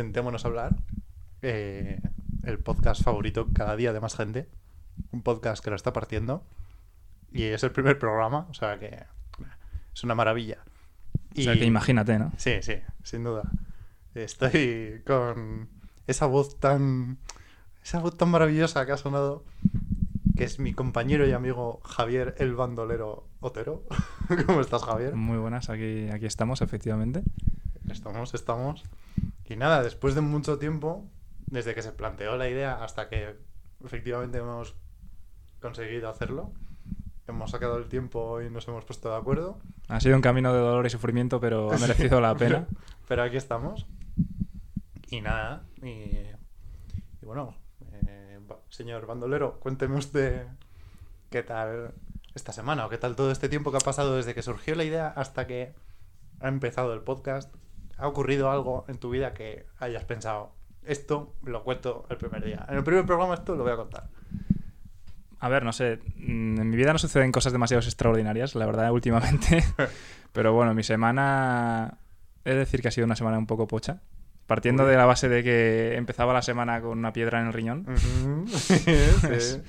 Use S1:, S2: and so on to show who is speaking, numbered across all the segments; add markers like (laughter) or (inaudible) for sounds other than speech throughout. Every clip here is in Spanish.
S1: Sentémonos a hablar. eh, el podcast favorito cada día de más gente. Un podcast que lo está partiendo. Y es el primer programa, o sea que es una maravilla.
S2: O sea, que imagínate, ¿no?
S1: Sí, sí, sin duda. Estoy con esa voz tan. Esa voz tan maravillosa que ha sonado. Que es mi compañero y amigo Javier el Bandolero Otero. (laughs) ¿Cómo estás, Javier?
S2: Muy buenas, aquí, aquí estamos, efectivamente.
S1: Estamos, estamos. Y nada, después de mucho tiempo, desde que se planteó la idea hasta que efectivamente hemos conseguido hacerlo, hemos sacado el tiempo y nos hemos puesto de acuerdo.
S2: Ha sido un camino de dolor y sufrimiento, pero ha (laughs) merecido la pena. (laughs)
S1: Pero aquí estamos. Y nada, y, y bueno, eh, señor bandolero, cuénteme usted qué tal esta semana o qué tal todo este tiempo que ha pasado desde que surgió la idea hasta que ha empezado el podcast. ¿Ha ocurrido algo en tu vida que hayas pensado? Esto lo cuento el primer día. En el primer programa esto lo voy a contar.
S2: A ver, no sé, mm, en mi vida no suceden cosas demasiado extraordinarias, la verdad, (laughs) últimamente. (laughs) Pero bueno, mi semana, he de decir que ha sido una semana un poco pocha. Partiendo de la base de que empezaba la semana con una piedra en el riñón,
S1: Ujú. (laughs) Sí.
S2: Pues,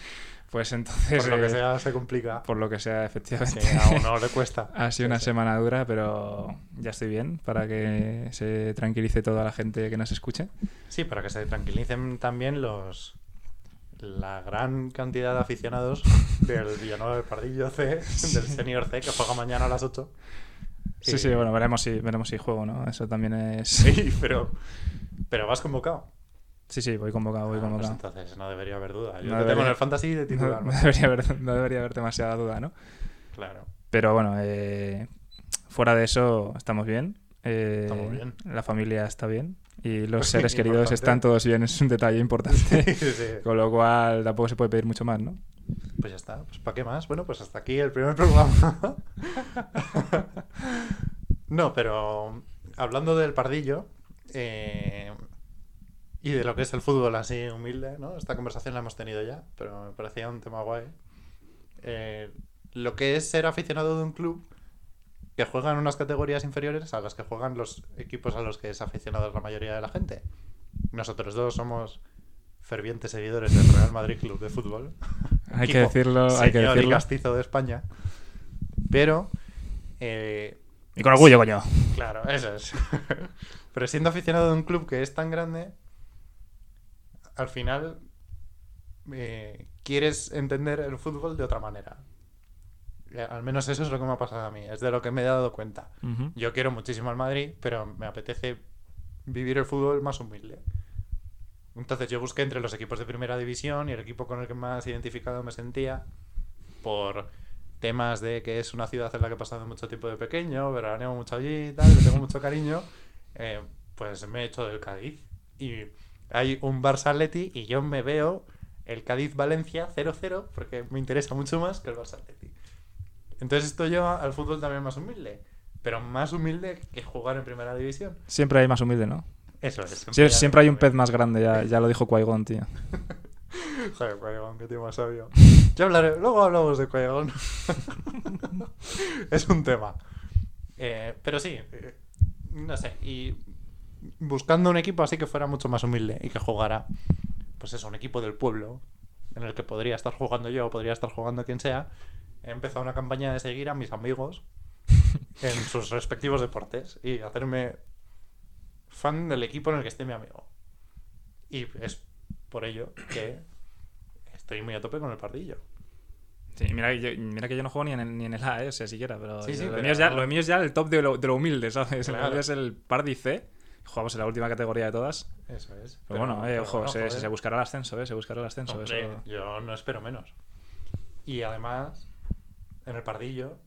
S2: pues entonces...
S1: Por lo que
S2: eh,
S1: sea se complica.
S2: por lo que sea, efectivamente.
S1: a uno le cuesta. (laughs)
S2: Ha sido una
S1: Sí,
S2: semana dura, pero ya estoy bien para que se tranquilice toda la gente que nos escuche.
S1: Sí, para que se tranquilicen también los la gran cantidad de aficionados del (laughs) Villanueva del Pardillo C, del Senior C, que juega mañana a las 8.
S2: Sí, sí, bueno, veremos si, veremos si juego, ¿no? Eso también es...
S1: Sí, pero, pero vas convocado.
S2: Sí, sí, voy convocado, voy
S1: Ah, pues
S2: convocado.
S1: entonces no debería haber duda. Yo
S2: No
S1: te tengo en el fantasy de titular.
S2: no
S1: ¿no?
S2: debería haber, no debería haber demasiada duda, ¿no?
S1: Claro.
S2: Pero bueno, eh, fuera de eso estamos bien. Eh,
S1: Estamos bien.
S2: La familia está bien. Y los (laughs) seres queridos
S1: importante.
S2: están todos bien, es un detalle importante. (laughs)
S1: Sí, sí.
S2: Con lo cual tampoco se puede pedir mucho más, ¿no?
S1: Pues ya está. Pues ¿para qué más? Bueno, pues hasta aquí el primer programa. (laughs) no, pero hablando del pardillo eh, y de lo que es el fútbol así humilde, ¿no? Esta conversación la hemos tenido ya, pero me parecía un tema guay. Eh, lo que es ser aficionado de un club que juega en unas categorías inferiores a las que juegan los equipos a los que es aficionado la mayoría de la gente. Nosotros dos somos fervientes seguidores del Real Madrid Club de Fútbol. (laughs)
S2: Hay que decirlo, hay que
S1: señor y
S2: decirlo.
S1: castizo de España. Pero, eh,
S2: Y con orgullo, coño.
S1: claro, eso es. (laughs) Pero siendo aficionado de un club que es tan grande, al final eh, quieres entender el fútbol de otra manera. Eh, Al menos eso es lo que me ha pasado a mí, es de lo que me he dado cuenta. Yo quiero muchísimo al Madrid, pero me apetece vivir el fútbol más humilde. Entonces yo busqué entre los equipos de primera división y el equipo con el que más identificado me sentía por temas de que es una ciudad en la que he pasado mucho tiempo de pequeño, veraneo mucho allí y tal, le tengo mucho cariño, eh, pues me he hecho del Cádiz. Y hay un Barça Atleti y yo me veo el Cádiz-Valencia 0-0 porque me interesa mucho más que el Barça Atleti. Entonces esto lleva al fútbol también más humilde, pero más humilde que jugar en primera división.
S2: Siempre hay más humilde, ¿no?
S1: Eso es.
S2: Sie- Siempre, hay un pez más grande, ya, ya lo dijo Qui-Gon, tío. (laughs)
S1: Joder, Qui-Gon, qué tío más sabio. Ya hablaré, luego hablamos de Qui-Gon. (laughs) es un tema. Eh, pero sí, eh, no sé, y buscando un equipo así que fuera mucho más humilde y que jugara, pues eso, un equipo del pueblo, en el que podría estar jugando yo podría estar jugando quien sea, he empezado una campaña de seguir a mis amigos (laughs) en sus respectivos deportes y hacerme fan del equipo en el que esté mi amigo. Y es por ello que estoy muy a tope con el pardillo.
S2: Sí, mira, que yo, mira que yo no juego ni en el, ni en el A, eh, o sea, siquiera, pero,
S1: Sí, sí,
S2: lo,
S1: pero-
S2: mío es ya, lo mío es ya el top de lo, de lo humilde, ¿sabes? Lo
S1: Claro.
S2: mío es el Pardi C. Jugamos en la última categoría de todas.
S1: Eso es.
S2: Pero, bueno, eh,
S1: pero
S2: ojo,
S1: bueno,
S2: se, buscará el ascenso, ¿eh? Se buscará el ascenso.
S1: Hombre,
S2: eso-
S1: yo no espero menos. Y además, en el pardillo,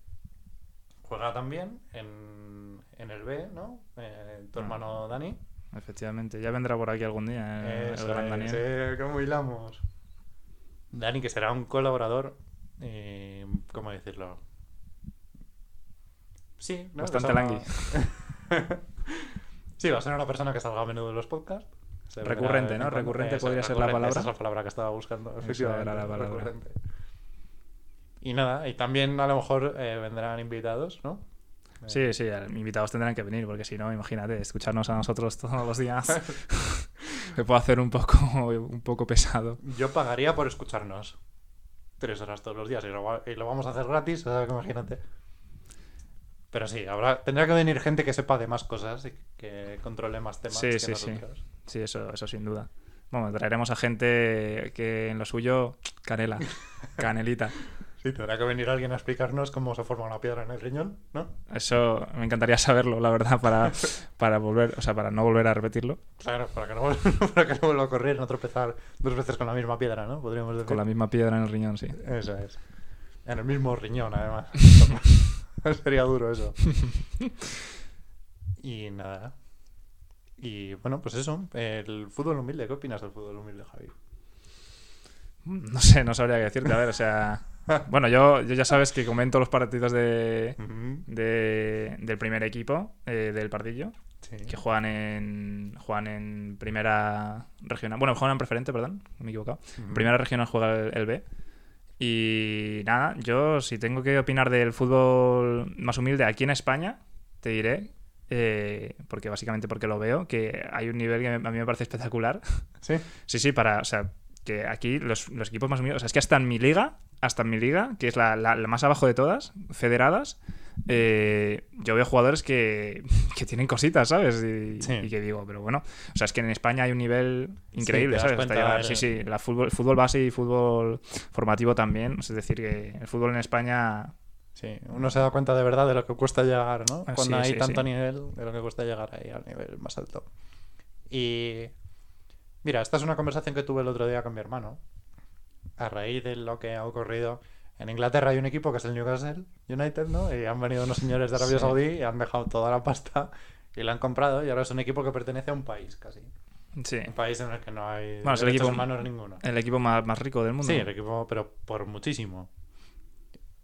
S1: juega también en, en el B, ¿no? Eh, tu
S2: Ah.
S1: hermano Dani.
S2: Efectivamente, ya vendrá por aquí algún día eh, el
S1: Eso
S2: gran
S1: es,
S2: Daniel.
S1: eh, ¿Cómo hilamos? Dani, que será un colaborador, eh, ¿cómo decirlo? Sí, ¿no?
S2: Bastante langui. (laughs)
S1: sí, va a ser una persona que salga a menudo en los podcasts.
S2: Recurrente, ¿no? Recurrente podría ser la palabra.
S1: Esa es la palabra que estaba buscando. Efectivamente,
S2: era la palabra.
S1: recurrente. Y nada, y también a lo mejor eh, vendrán invitados, ¿no?
S2: Sí, sí, invitados tendrán que venir, porque si no, imagínate, escucharnos a nosotros todos los días (laughs) (laughs) me puede hacer un poco, un poco pesado.
S1: Yo pagaría por escucharnos tres horas todos los días y lo, y lo vamos a hacer gratis, o sea, imagínate. Pero sí, habrá, tendrá que venir gente que sepa de más cosas y que controle más temas
S2: Sí,
S1: que
S2: sí, sí.
S1: nosotros.
S2: Sí, eso, eso sin duda. Bueno, traeremos a gente que en lo suyo, canela, (laughs) canelita.
S1: Sí, tendrá que venir alguien a explicarnos cómo se forma una piedra en el riñón, ¿no?
S2: Eso me encantaría saberlo, la verdad, para, (laughs) para volver, o sea, para no volver a repetirlo.
S1: Claro, para que no, (laughs) para que no vuelva a correr, no tropezar dos veces con la misma piedra, ¿no? Podríamos decir.
S2: Con la misma piedra en el riñón, sí.
S1: Eso es. En el mismo riñón, además. (laughs) Sería duro eso. (laughs) y nada. Y bueno, pues eso. El fútbol humilde. ¿Qué opinas del fútbol humilde, Javi?
S2: No sé, no sabría qué decirte. A ver, o sea. (laughs) Bueno, yo, yo ya sabes que comento los partidos de, de- del primer equipo eh, del partido,
S1: Sí.
S2: que juegan en, juegan en primera regional. Bueno, juegan en preferente, perdón, me he equivocado. En primera regional juega el, el B. Y nada, yo si tengo que opinar del fútbol más humilde aquí en España, te diré, eh, porque básicamente porque lo veo, que hay un nivel que a mí me parece espectacular.
S1: Sí. (laughs)
S2: Sí, sí, para, o sea, que aquí los, los equipos más humildes, o sea, es que hasta en mi liga, hasta en mi liga, que es la, la- la más abajo de todas, federadas, eh, yo veo jugadores que, (laughs) que tienen cositas, ¿sabes? Y,
S1: Sí.
S2: y que digo, pero bueno, o sea, es que en España hay un nivel increíble, ¿sabes? Hasta
S1: cuenta
S2: llegar-
S1: de-
S2: sí, sí, la fútbol, fútbol base y fútbol formativo también, es decir, que el fútbol en España
S1: Sí, uno se da cuenta de verdad de lo que cuesta llegar, ¿no?
S2: Ah,
S1: Cuando
S2: sí,
S1: hay
S2: sí,
S1: tanto
S2: sí.
S1: nivel, de lo que cuesta llegar ahí al nivel más alto. Y mira, esta es una conversación que tuve el otro día con mi hermano. A raíz de lo que ha ocurrido. En Inglaterra hay un equipo que es el Newcastle United, ¿no? Y han venido unos señores de Arabia
S2: Sí.
S1: Saudí y han dejado toda la pasta y lo han comprado. Y ahora es un equipo que pertenece a un país, casi.
S2: sí,
S1: Un país en el que no hay
S2: Bueno, es el equipo-
S1: humanos ninguno.
S2: el equipo más, más rico del mundo.
S1: Sí, el equipo, pero por muchísimo.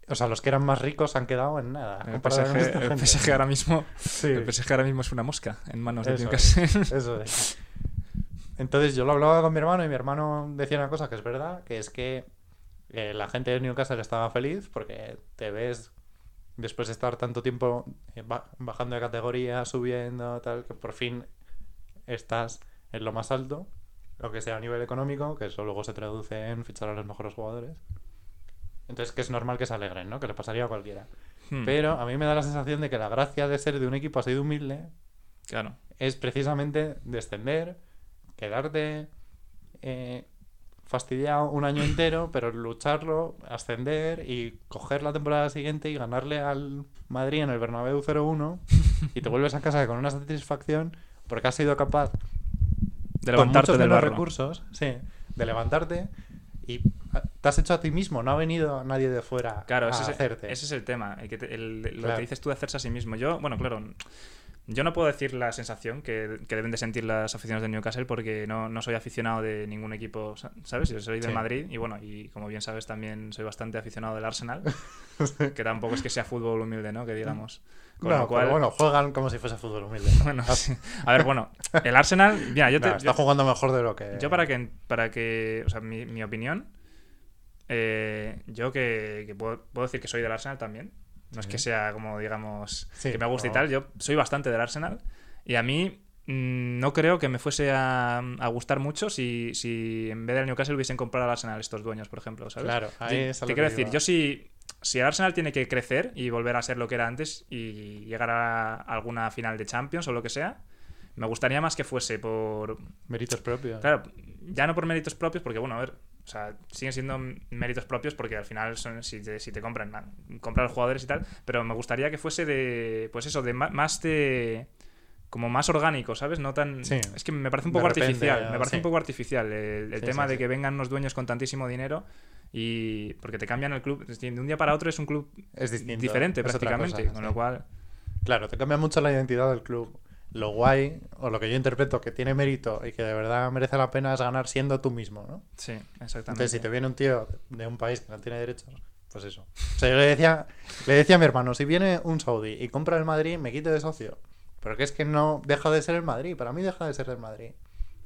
S1: O sea, los que eran más ricos han quedado en nada.
S2: El PSG, el ahora mismo
S1: Sí,
S2: el PSG ahora mismo es una mosca en manos de
S1: Eso
S2: Newcastle.
S1: eso es. (laughs) Entonces yo lo hablaba con mi hermano y mi hermano decía una cosa que es verdad, que es que eh, la gente de Newcastle estaba feliz porque te ves después de estar tanto tiempo eh, ba- bajando de categoría, subiendo, tal, que por fin estás en lo más alto, lo que sea a nivel económico, que eso luego se traduce en fichar a los mejores jugadores. Entonces que es normal que se alegren, ¿no? Que le pasaría a cualquiera.
S2: Hmm,
S1: Pero a mí me da la sensación de que la gracia de ser de un equipo así de humilde
S2: Claro.
S1: es precisamente descender, quedarte eh, fastidiado un año entero, (laughs) pero lucharlo, ascender y coger la temporada siguiente y ganarle al Madrid en el Bernabéu 0-1 y te vuelves a casa con una satisfacción porque has sido capaz
S2: De levantarte
S1: menos
S2: barro.
S1: recursos, sí, de levantarte y te has hecho a ti mismo, no ha venido nadie de fuera
S2: Claro,
S1: a
S2: ese es,
S1: hacerte.
S2: ese es el tema. el que te- el- lo
S1: Claro.
S2: que dices tú de hacerse a sí mismo. Yo, bueno, claro, yo no puedo decir la sensación que, que deben de sentir las aficiones de Newcastle porque no, no soy aficionado de ningún equipo, sa- ¿sabes? Yo soy del
S1: Sí.
S2: Madrid y bueno, y como bien sabes también soy bastante aficionado del Arsenal, (laughs) que tampoco es que sea fútbol humilde, ¿no? Que digamos. Con
S1: no,
S2: lo cual,
S1: pero bueno, juegan como si fuese fútbol humilde. (laughs)
S2: bueno, sí. A ver, bueno, el Arsenal, mira, yo (laughs) te...
S1: No, está
S2: yo-
S1: jugando mejor de lo que...
S2: Yo para que, para que, o sea, mi, mi opinión, eh, yo que, que puedo, puedo decir que soy del Arsenal también. No es que sea como, digamos,
S1: Sí,
S2: que me guste y
S1: no.
S2: tal. Yo soy bastante del Arsenal. Y a mí mm, no creo que me fuese a, a gustar mucho si, si en vez del Newcastle hubiesen comprado al Arsenal estos dueños, por ejemplo, ¿sabes?
S1: Claro, ahí es
S2: te quiero decir,
S1: iba.
S2: yo si, si el Arsenal tiene que crecer y volver a ser lo que era antes y llegar a alguna final de Champions o lo que sea, me gustaría más que fuese por,
S1: Méritos propios.
S2: Claro, ya no por méritos propios, porque bueno, a ver, o sea, siguen siendo méritos propios porque al final son, si, te, si te compran, comprar los jugadores y tal, pero me gustaría que fuese de, pues eso, de más de, como más orgánico, ¿sabes? No tan...
S1: Sí.
S2: Es que me parece un poco
S1: repente,
S2: artificial, me parece
S1: sí.
S2: un poco artificial el, el
S1: Sí,
S2: tema de que vengan unos dueños con tantísimo dinero y porque te cambian el club, de un día para otro es un club
S1: Es distinto.
S2: diferente
S1: es
S2: prácticamente,
S1: cosa,
S2: con lo cual...
S1: Claro, te cambia mucho la identidad del club. Lo guay, o lo que yo interpreto que tiene mérito y que de verdad merece la pena es ganar siendo tú mismo, ¿no?
S2: Sí, exactamente.
S1: Entonces, si te viene un tío de un país que no tiene derechos, pues eso. O sea, yo le decía, le decía a mi hermano, si viene un saudí y compra el Madrid, me quite de socio. Pero que es que no deja de ser el Madrid, para mí deja de ser el Madrid.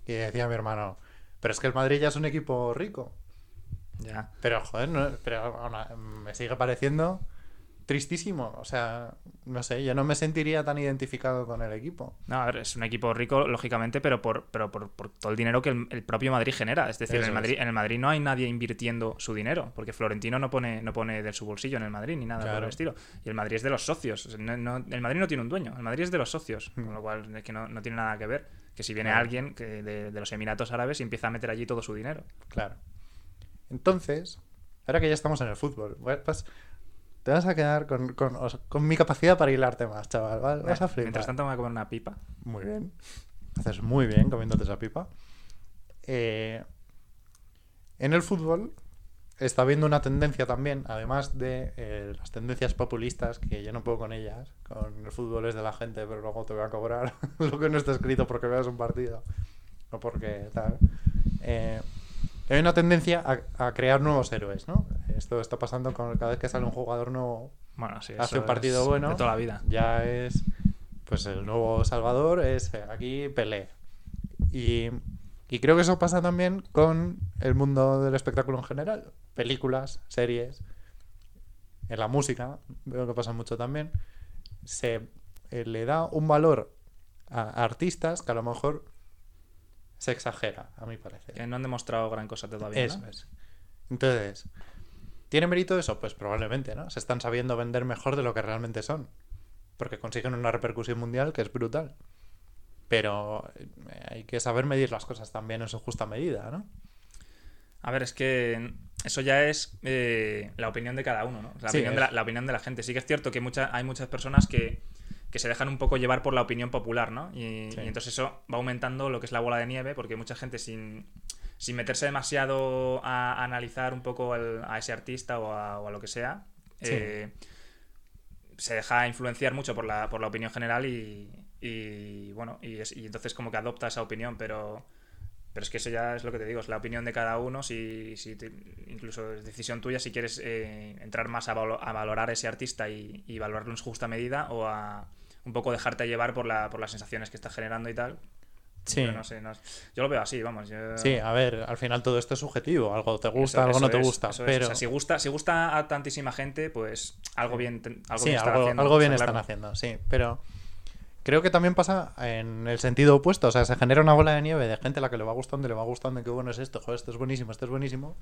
S1: Y decía mi hermano, pero es que el Madrid ya es un equipo rico.
S2: Ya.
S1: Pero, joder, no- pero a- me sigue pareciendo tristísimo. O sea, no sé, yo no me sentiría tan identificado con el equipo.
S2: No, a ver, es un equipo rico, lógicamente, pero por, pero por, por todo el dinero que el, el propio Madrid genera. Es decir, en el. Madrid, en el Madrid no hay nadie invirtiendo su dinero, porque Florentino no pone, no pone de su bolsillo en el Madrid ni nada por
S1: Claro.
S2: el estilo. Y el Madrid es de los socios. No- no- el Madrid no tiene un dueño, el Madrid es de los socios,
S1: Mm.
S2: con lo cual es que no, no tiene nada que ver. Que si viene
S1: Claro.
S2: alguien que de, de los Emiratos Árabes y empieza a meter allí todo su dinero.
S1: Claro. Entonces, ahora que ya estamos en el fútbol, pues, te vas a quedar con, con- con mi capacidad para hilarte más, chaval. Vas, vas a flipar.
S2: Mientras tanto me voy a comer una pipa.
S1: Muy bien. Haces muy bien comiéndote esa pipa. Eh, en el fútbol está habiendo una tendencia también, además de eh, las tendencias populistas, que yo no puedo con ellas. Con el fútbol es de la gente, pero luego te voy a cobrar (laughs) lo que no está escrito porque veas un partido. O porque tal. Eh, hay una tendencia a, a crear nuevos héroes, ¿no? Esto está pasando con cada vez que sale un jugador nuevo,
S2: Bueno, sí,
S1: hace un partido bueno.
S2: De toda la vida.
S1: Ya es. Pues el nuevo Salvador es eh, aquí Pelé. Y, y creo que eso pasa también con el mundo del espectáculo en general. Películas, series, en la música, veo que pasa mucho también. Se eh, le da un valor a artistas que a lo mejor se exagera, a mi parecer.
S2: Que no han demostrado gran cosa todavía.
S1: Eso
S2: ¿no?
S1: es. Entonces, ¿tiene mérito eso? Pues probablemente, ¿no? Se están sabiendo vender mejor de lo que realmente son. Porque consiguen una repercusión mundial que es brutal. Pero eh, hay que saber medir las cosas también en su justa medida, ¿no?
S2: A ver, es que eso ya es eh, la opinión de cada uno, ¿no? La,
S1: Sí,
S2: opinión de la, la opinión de la gente. Sí que es cierto que mucha, hay muchas personas que, que se dejan un poco llevar por la opinión popular, ¿no? Y,
S1: Sí.
S2: y entonces eso va aumentando lo que es la bola de nieve, porque mucha gente sin, sin meterse demasiado a, a analizar un poco a ese artista o a, o a lo que sea,
S1: Sí.
S2: eh, se deja influenciar mucho por la, por la opinión general y, y, bueno, y, es- y entonces como que adopta esa opinión, pero... Pero es que eso ya es lo que te digo, es la opinión de cada uno, si, si te- incluso es decisión tuya si quieres eh, entrar más a, valo- a valorar ese artista y, y valorarlo en su justa medida o a un poco dejarte llevar por, la, por las sensaciones que está generando y tal.
S1: Sí.
S2: Pero no sé, no- yo lo veo así, vamos. yo-
S1: Sí, a ver, al final todo esto es subjetivo. Algo te gusta,
S2: eso-
S1: algo
S2: eso
S1: no te gusta. pero
S2: O sea, si gusta, si gusta a tantísima gente, pues algo bien, algo
S1: sí,
S2: bien están
S1: algo,
S2: haciendo,
S1: algo bien
S2: está
S1: están
S2: claro.
S1: haciendo, sí. Pero creo que también pasa en el sentido opuesto. O sea, se genera una bola de nieve de gente a la que le va gustando, y le va gustando, qué bueno es esto, joder, esto es buenísimo, esto es buenísimo.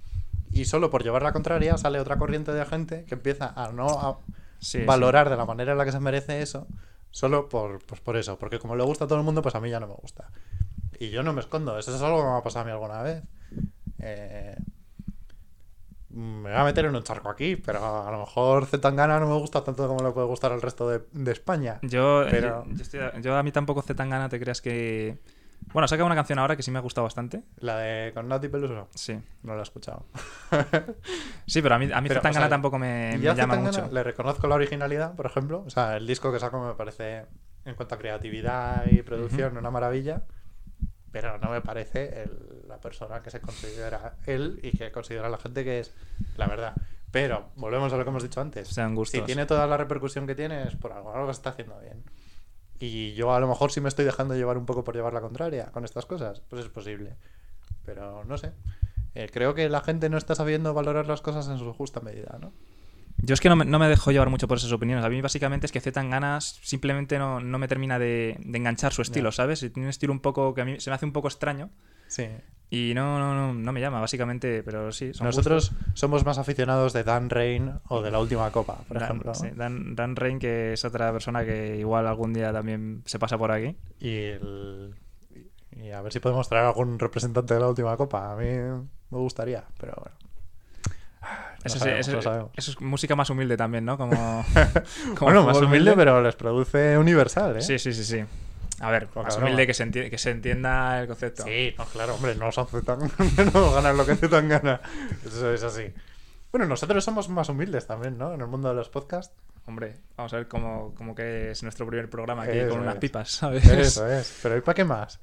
S1: Y solo por llevar la contraria sale otra corriente de gente que empieza a no a
S2: Sí, sí.
S1: valorar de la manera en la que se merece eso, solo por, pues por eso. Porque como le gusta a todo el mundo, pues a mí ya no me gusta. Y yo no me escondo, eso es algo que me ha pasado a mí alguna vez. Eh, me voy a meter en un charco aquí, pero a lo mejor Zetangana no me gusta tanto como le puede gustar al resto de, de España.
S2: Yo,
S1: Pero-
S2: yo, yo estoy- yo a mí tampoco Zetangana te creas que... Bueno, saca una canción ahora que sí me ha gustado bastante.
S1: La de con Peluso,
S2: Sí.
S1: no la he escuchado. (laughs)
S2: Sí, pero a mí, a mí
S1: Pero,
S2: Zetangana
S1: o sea,
S2: tampoco me, llama
S1: Zetangana
S2: mucho.
S1: Le reconozco la originalidad, por ejemplo. O sea, el disco que saco me parece, en cuanto a creatividad y producción, una maravilla. Pero no me parece el- la persona que se considera él y que considera la gente que es la verdad. Pero volvemos a lo que hemos dicho antes.
S2: Sean gustos.
S1: Si tiene toda la repercusión que tiene es por algo, algo que se está haciendo bien. Y yo a lo mejor sí me estoy dejando llevar un poco por llevar la contraria con estas cosas. Pues es posible. Pero no sé. Eh, creo que la gente no está sabiendo valorar las cosas en su justa medida, ¿no?
S2: Yo es que no me, no me dejo llevar mucho por esas opiniones. A mí básicamente es que Zetangana simplemente no, no me termina de, de enganchar su estilo. ¿sabes? Tiene un estilo un poco que a mí se me hace un poco extraño
S1: Sí.
S2: Y no, no, no, no me llama, básicamente, pero sí. son
S1: Nosotros
S2: gustos.
S1: somos más aficionados de Dan Rain o de la última copa, por
S2: Dan,
S1: ejemplo.
S2: Dan, Dan Rain, que es otra persona que igual algún día también se pasa por aquí.
S1: Y, el- y a ver si podemos traer algún representante de la última copa. A mí me gustaría, pero bueno. No
S2: Eso, sí, eso- eso es música más humilde también, ¿no? Como, (laughs) como
S1: bueno, más
S2: fútbol
S1: humilde, pero les produce universal, ¿eh?
S2: Sí, sí, sí, sí. A ver, más humilde que se, enti- que se entienda el concepto.
S1: Sí, no, claro, hombre, no son tan (laughs) no ganan lo que tan gana. Eso es así. Bueno, nosotros somos más humildes también, ¿no? En el mundo de los podcasts.
S2: Hombre, vamos a ver cómo, cómo que es nuestro primer programa aquí
S1: Eso
S2: con unas pipas, ¿sabes?
S1: Eso es. Pero ¿y para qué más?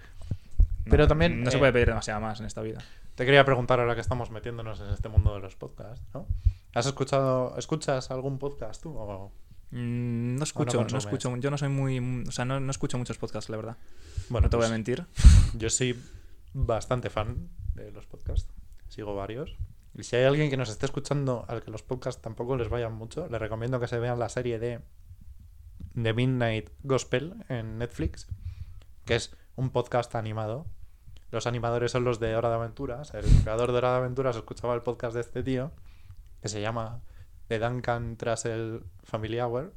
S2: No,
S1: Pero también,
S2: No se
S1: eh,
S2: puede pedir demasiado más en esta vida.
S1: Te quería preguntar ahora que estamos metiéndonos en este mundo de los podcasts, ¿no? ¿Has escuchado, escuchas algún podcast tú? O...
S2: Mm, no escucho, no, escucho. Yo no soy muy. O sea, no, no escucho muchos podcasts, la verdad.
S1: Bueno,
S2: no te voy a
S1: pues,
S2: mentir. (laughs)
S1: Yo soy bastante fan de los podcasts. Sigo varios. Y si hay alguien que nos esté escuchando al que los podcasts tampoco les vayan mucho, le recomiendo que se vean la serie de The Midnight Gospel en Netflix, que es un podcast animado. Los animadores son los de Hora de Aventuras. El creador de Hora de Aventuras escuchaba el podcast de este tío, que se llama The Duncan Trussell Family Hour.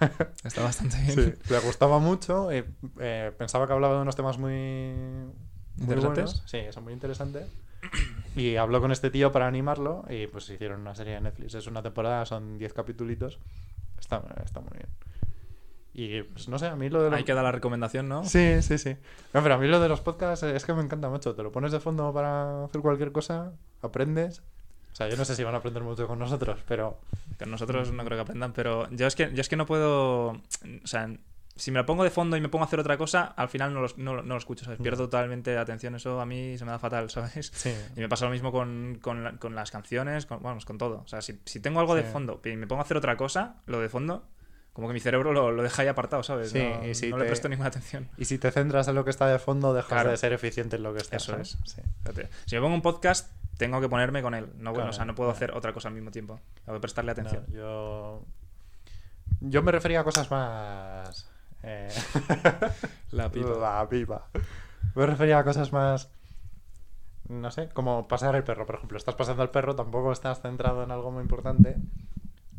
S1: (laughs)
S2: Está bastante bien.
S1: Sí, le gustaba mucho. y, eh, pensaba que hablaba de unos temas muy, muy
S2: ¿Interesantes?
S1: buenos. Sí, son muy interesantes. Y habló con este tío para animarlo y pues hicieron una serie de Netflix. Es una temporada, son 10 capitulitos. Está, está muy bien. Y pues no sé, a mí lo de los...
S2: Ahí queda la recomendación, ¿no?
S1: Sí, sí, sí. No, pero a mí lo de los podcasts es que me encanta mucho. Te lo pones de fondo para hacer cualquier cosa, aprendes. O sea, yo no sé si van a aprender mucho con nosotros, pero...
S2: Que nosotros no creo que aprendan, pero yo es que, yo es que no puedo. O sea, si me lo pongo de fondo y me pongo a hacer otra cosa, al final no lo, no, no lo escucho, ¿sabes? Pierdo totalmente la atención, eso a mí se me da fatal, (laughs) ¿sabes?
S1: Sí.
S2: Y me pasa lo mismo con, con, la- con las canciones, con, vamos, con todo. O sea, si, si tengo algo de fondo y me pongo a hacer otra cosa, lo de fondo, como que mi cerebro lo, lo deja ahí apartado, ¿sabes?
S1: Sí,
S2: no
S1: y si
S2: no le presto ninguna atención.
S1: Y si te centras en lo que está de fondo, dejas
S2: Claro.
S1: de ser eficiente en lo que estás.
S2: Eso
S1: ¿sabes?
S2: es.
S1: Sí.
S2: Si me pongo un podcast, tengo que ponerme con él. No, bueno,
S1: Claro,
S2: o sea, no puedo
S1: claro.
S2: hacer otra cosa al mismo tiempo. Tengo que prestarle
S1: No,
S2: atención.
S1: yo... Yo me refería a cosas más... eh, (laughs)
S2: La pipa. (laughs)
S1: La pipa. Me refería a cosas más... No sé, como pasear el perro, por ejemplo. Estás paseando el perro, tampoco estás centrado en algo muy importante.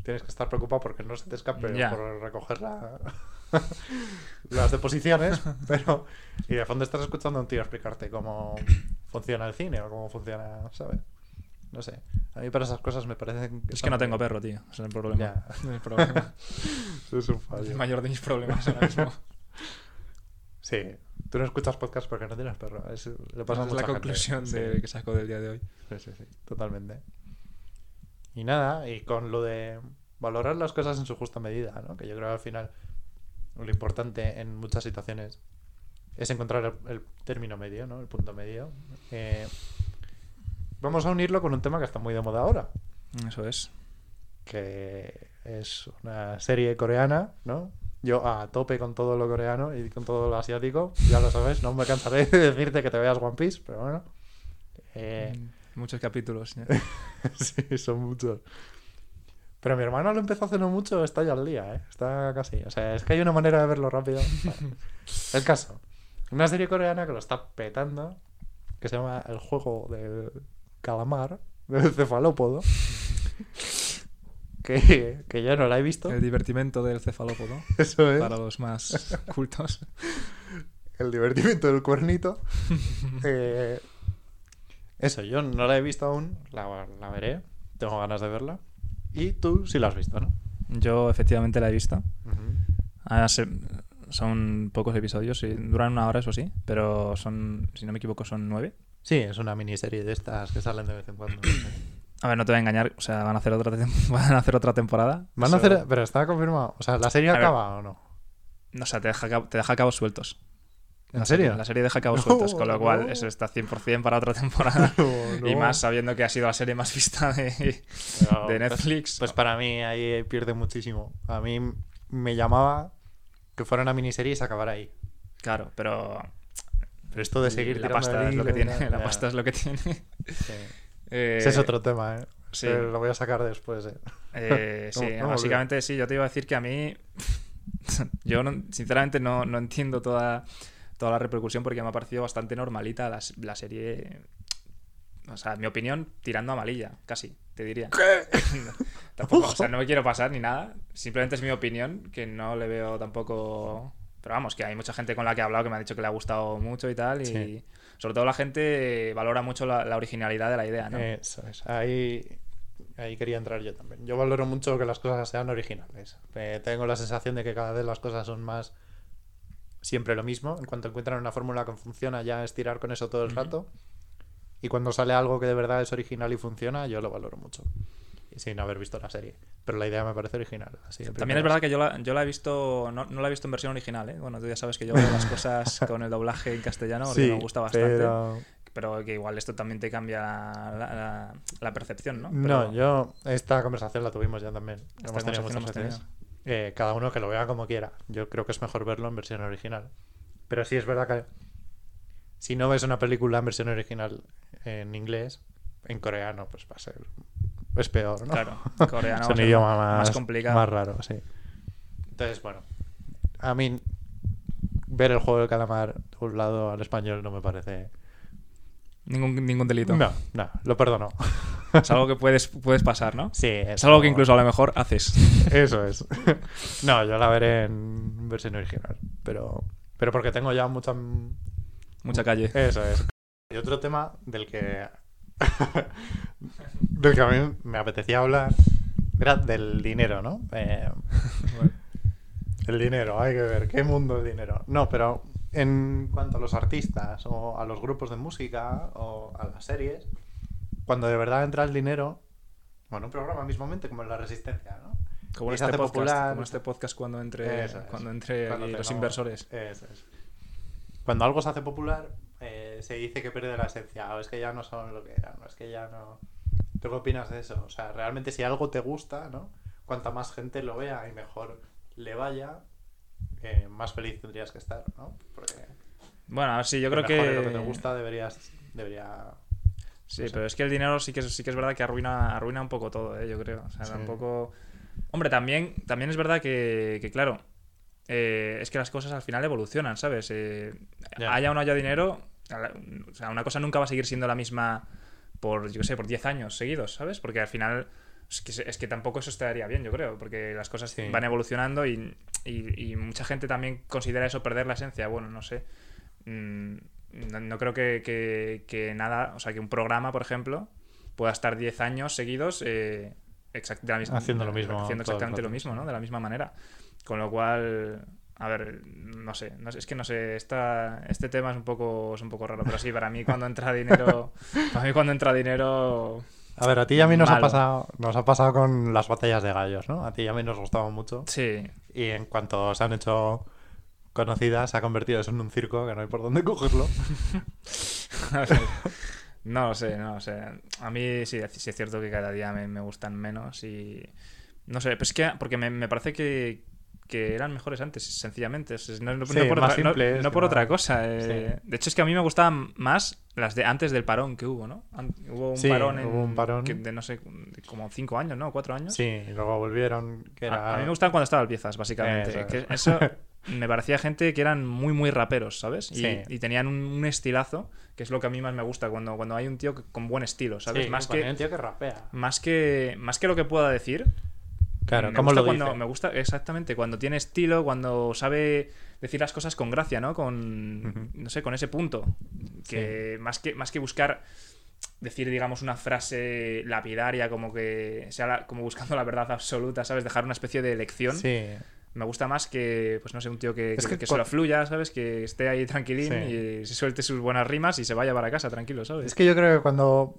S1: Tienes que estar preocupado porque no se te escape por recoger la- (laughs) las deposiciones, (laughs) pero... Y de fondo estás escuchando a un tío explicarte cómo funciona el cine o cómo funciona, ¿sabes? No sé. A mí para esas cosas me parece...
S2: Es que no tengo perro, tío. Ese es el problema. (laughs) Ese es el problema.
S1: Es un
S2: el
S1: fallo.
S2: mayor de mis problemas ahora mismo.
S1: Sí. Tú no escuchas podcast porque no tienes perro. Es, le pasa
S2: es la
S1: gente.
S2: conclusión
S1: Sí.
S2: de- que saco del día de hoy.
S1: Sí, sí, sí, totalmente. Y nada, y con lo de valorar las cosas en su justa medida, ¿no? Que yo creo que al final lo importante en muchas situaciones es encontrar el, el término medio, ¿no? El punto medio. Eh, vamos a unirlo con un tema que está muy de moda ahora,
S2: Eso es.
S1: que es una serie coreana, ¿no? Yo a tope con todo lo coreano y con todo lo asiático, ya lo sabes, no me cansaré de decirte que te veas One Piece, pero bueno. Eh,
S2: Mm, Muchos capítulos. ya. (laughs)
S1: sí, son muchos. Pero mi hermano lo empezó hace no mucho, está ya al día, ¿eh? Está casi. O sea, es que hay una manera de verlo rápido. (laughs) El caso. Una serie coreana que lo está petando, que se llama El juego del calamar, (laughs) del cefalópodo. Que, que yo no la he visto.
S2: El divertimento del cefalópodo.
S1: Eso es.
S2: Para los más cultos.
S1: El divertimento del cuernito. Eh, eso, yo no la he visto aún. La, la veré. Tengo ganas de verla. Y tú sí la has visto, ¿no?
S2: Yo efectivamente la he visto. Ah, se- son pocos episodios, sí, duran una hora, eso sí, pero son, si no me equivoco, son nueve.
S1: Sí, es una miniserie de estas que salen de vez en cuando.
S2: A ver, no te voy a engañar, o sea, van a hacer otra, (laughs) van a hacer otra temporada.
S1: Van a hacer. Pero está confirmado. O sea, ¿la serie
S2: A ver.
S1: acaba o no?
S2: O sea, te deja, te deja cabos sueltos.
S1: ¿En
S2: La
S1: serio?
S2: serie- La serie deja cabos
S1: No,
S2: sueltos, (laughs) con lo cual
S1: no.
S2: eso está 100% para otra temporada. (laughs)
S1: No,
S2: Y más sabiendo que ha sido la serie más vista de, de
S1: pues-
S2: Netflix.
S1: Pues para mí ahí pierde muchísimo. A mí me llamaba que fuera una miniserie y se acabara ahí.
S2: Claro, pero
S1: Pero esto de seguir
S2: la pasta es lo que tiene. La pasta es lo que tiene.
S1: Sí. (laughs)
S2: Eh,
S1: Ese es otro tema, ¿eh?
S2: sí.
S1: Pero lo voy a sacar después, ¿eh?
S2: Eh, sí,
S1: No, no me
S2: básicamente sí, yo te iba a decir que a mí, yo no- sinceramente no, no entiendo toda, toda la repercusión porque me ha parecido bastante normalita la, la serie. O sea, en mi opinión, tirando a malilla, casi, te diría. (laughs) Tampoco, o sea, no me quiero pasar ni nada. Simplemente es mi opinión, que no le veo tampoco. Pero vamos, que hay mucha gente con la que he hablado que me ha dicho que le ha gustado mucho y tal. Y
S1: Sí.
S2: sobre todo la gente valora mucho la, la originalidad de la idea, ¿no?
S1: Eso es. Ahí, ahí quería entrar yo también. Yo valoro mucho que las cosas sean originales. Eh, tengo la sensación de que cada vez las cosas son más siempre lo mismo. En cuanto encuentran una fórmula que funciona, ya es tirar con eso todo el rato. Y cuando sale algo que de verdad es original y funciona, yo lo valoro mucho. Sin haber visto la serie. Pero la idea me parece original. así
S2: También es verdad que yo la, yo la he visto, no, no la he visto en versión original, ¿eh? Bueno, tú ya sabes que yo veo las cosas (laughs) con el doblaje en castellano porque
S1: Sí,
S2: me gusta bastante. Pero...
S1: pero-
S2: que igual esto también te cambia la, la- la percepción, ¿no?
S1: No, yo. Esta conversación la tuvimos ya también.
S2: Esta
S1: hemos tenido
S2: conversación
S1: muchas
S2: hemos
S1: veces. Eh, cada uno que lo vea como quiera. Yo creo que es mejor verlo en versión original. Pero sí es verdad que si no ves una película en versión original en inglés, en coreano pues va a ser es peor, ¿no?
S2: Claro, coreano (laughs)
S1: es un idioma
S2: más
S1: más,
S2: complicado.
S1: más raro, sí. Entonces, bueno, a mí ver el juego del calamar de un lado al español no me parece...
S2: Ningún, ningún delito.
S1: No, no, lo perdono. (laughs)
S2: Es algo que puedes, puedes pasar, ¿no?
S1: Sí,
S2: Es algo que incluso a lo mejor haces.
S1: Eso es. (laughs) No, yo la veré en versión original, pero, pero porque tengo ya mucha...
S2: Mucha calle.
S1: Eso es. Y otro tema del que... (laughs) del que a mí me apetecía hablar era del dinero, ¿no? Eh, (laughs) el dinero, hay que ver, ¿qué mundo el dinero? No, pero en cuanto a los artistas o a los grupos de música o a las series, cuando de verdad entra el dinero, bueno, un programa mismamente como en La Resistencia, ¿no?
S2: Como este podcast,
S1: popular.
S2: como este podcast cuando entre,
S1: es.
S2: cuando entre
S1: Cuando
S2: los inversores.
S1: Eso es. Cuando algo se hace popular, eh, se dice que pierde la esencia, o es que ya no son lo que eran, o es que ya no... ¿Tú qué opinas de eso? O sea, realmente si algo te gusta, ¿no? Cuanta más gente lo vea y mejor le vaya, eh, más feliz tendrías que estar, ¿no? Porque
S2: Bueno, sí, yo creo que...
S1: lo que te gusta deberías... Debería...
S2: Sí, pero es que el dinero sí que, sí que es verdad que arruina, arruina un poco todo, ¿eh? yo creo. O sea,
S1: Sí.
S2: tampoco... Hombre, también, también es verdad que, que, claro, eh, es que las cosas al final evolucionan, ¿sabes? Eh,
S1: Ya.
S2: Haya o no haya dinero, o sea, una cosa nunca va a seguir siendo la misma por, yo qué sé, por 10 años seguidos, ¿sabes? Porque al final es que, es que tampoco eso estaría bien, yo creo, porque las cosas
S1: Sí.
S2: van evolucionando y, y- y mucha gente también considera eso perder la esencia. Bueno, no sé. Mm, No, no creo que, que- que nada, o sea, que un programa, por ejemplo, pueda estar 10 años seguidos eh, exact- de la misma-
S1: Haciendo lo mismo
S2: Haciendo exactamente lo mismo. ¿no? De la misma manera. Con lo cual, a ver, no sé, no sé, es que no sé, esta, este tema es un poco es un poco raro, pero sí, para mí cuando entra dinero, (laughs) para mí cuando entra dinero,
S1: A ver, a ti y a mí nos ha pasado nos ha pasado con las batallas de gallos, ¿no? A ti y a mí nos gustaba mucho.
S2: sí,
S1: Y en cuanto se han hecho conocidas, se ha convertido eso en un circo que no hay por dónde cogerlo. (laughs)
S2: no lo sé, no lo sé. A mí sí, sí es cierto que cada día me, me gustan menos y no sé, pero es que porque me, me parece que, que eran mejores antes, sencillamente. No, no-
S1: Sí,
S2: no por, otra, no- por cosa. eh. De hecho, es que a mí me gustaban más las de antes del parón que hubo, ¿no? Hubo un
S1: Sí,
S2: parón, en-
S1: hubo un parón.
S2: que de no sé, como cinco años, ¿no? Cuatro años.
S1: Sí, y luego volvieron, que
S2: A-
S1: era...
S2: A, mí me gustaban cuando estaban piezas, básicamente.
S1: Eso
S2: Que
S1: es.
S2: eso (laughs) me parecía gente que eran muy, muy raperos, ¿sabes? Y,
S1: Sí.
S2: y tenían un, un estilazo, que es lo que a mí más me gusta, cuando, cuando hay un tío que- con buen estilo, ¿sabes?
S1: Sí,
S2: más,
S1: cuando hay
S2: que,
S1: un tío que rapea.
S2: más, que, más que lo que pueda decir.
S1: Claro,
S2: me
S1: ¿cómo
S2: gusta
S1: lo
S2: cuando,
S1: dice?
S2: Me gusta, exactamente, cuando tiene estilo, cuando sabe decir las cosas con gracia, ¿no? Con, no sé, con ese punto. Que, más que más que buscar decir, digamos, una frase lapidaria, como que sea la- como buscando la verdad absoluta, ¿sabes? Dejar una especie de lección.
S1: Sí,
S2: Me gusta más que, pues no sé, un tío que,
S1: Es
S2: que,
S1: que
S2: que
S1: cua-
S2: se lo fluya, ¿sabes? Que esté ahí tranquilín
S1: Sí.
S2: y se suelte sus buenas rimas y se vaya para casa tranquilo, ¿sabes?
S1: es que yo creo que cuando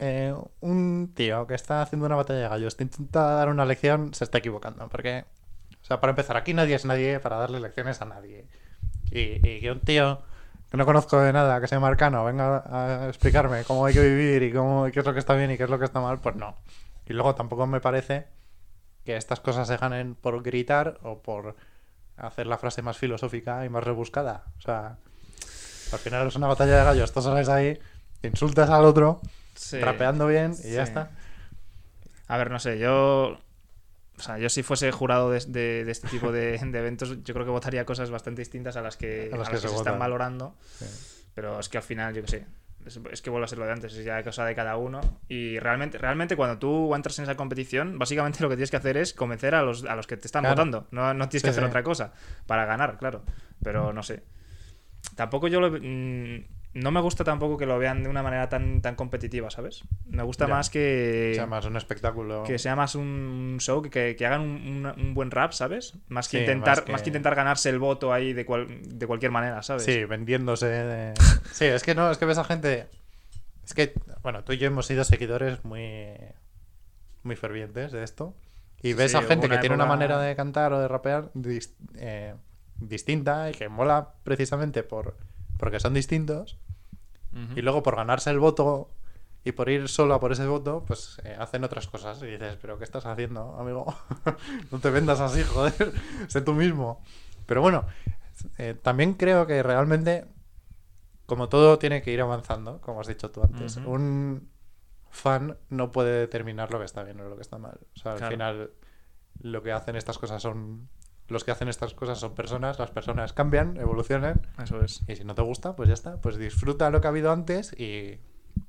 S1: eh, un tío que está haciendo una batalla de gallos te intenta dar una lección, se está equivocando. Porque, o sea, para empezar, aquí nadie es nadie para darle lecciones a nadie. Y, y que un tío que no conozco de nada, que se llama Arcano, venga a explicarme cómo hay que vivir y cómo, qué es lo que está bien y qué es lo que está mal, pues no. Y luego tampoco me parece que estas cosas se ganen por gritar o por hacer la frase más filosófica y más rebuscada. O sea, al final es una batalla de gallos, tú sales ahí, insultas al otro,
S2: Sí.
S1: rapeando bien y ya está.
S2: A ver, no sé, yo. O sea, yo si fuese jurado de, de- de este tipo de, (laughs) de eventos, yo creo que votaría cosas bastante distintas a las que,
S1: A
S2: a
S1: las que
S2: que
S1: se
S2: se, están valorando.
S1: Sí.
S2: Pero es que al final, yo qué sé. Es, es que vuelve a ser lo de antes, es ya cosa de cada uno. Y realmente, realmente cuando tú entras en esa competición, básicamente lo que tienes que hacer es convencer a los, a los que te están
S1: Claro.
S2: votando. No, no tienes que hacer
S1: sí.
S2: otra cosa para ganar, claro. Pero no sé. Tampoco yo lo. mm, no me gusta tampoco que lo vean de una manera tan, tan competitiva, ¿sabes? Me gusta
S1: Ya.
S2: más que.
S1: Sea, más un espectáculo.
S2: Que sea más un show, que, que hagan un, un- un buen rap, ¿sabes? Más que,
S1: Sí,
S2: intentar,
S1: más
S2: más,
S1: que-
S2: intentar ganarse el voto ahí de, cual- de cualquier manera, ¿sabes?
S1: Sí, vendiéndose. de- (laughs) Sí, es que no, es que ves a gente. Es que, bueno, tú y yo hemos sido seguidores muy. muy fervientes de esto. Y ves
S2: Sí,
S1: a gente que tiene una manera de cantar o de rapear dis- eh, distinta y que mola precisamente por porque son distintos. Y luego por ganarse el voto y por ir solo a por ese voto, pues eh, hacen otras cosas. Y dices, ¿pero qué estás haciendo, amigo? (laughs) no te vendas así, (laughs) joder. sé tú mismo. Pero bueno, eh, también creo que realmente, como todo tiene que ir avanzando, como has dicho tú antes, un, fan no puede determinar lo que está bien o lo que está mal. O sea, al
S2: Claro.
S1: final lo que hacen estas cosas son... Los que hacen estas cosas son personas, las personas cambian, evolucionan
S2: Eso es.
S1: y si no te gusta, pues ya está. Pues disfruta lo que ha habido antes y...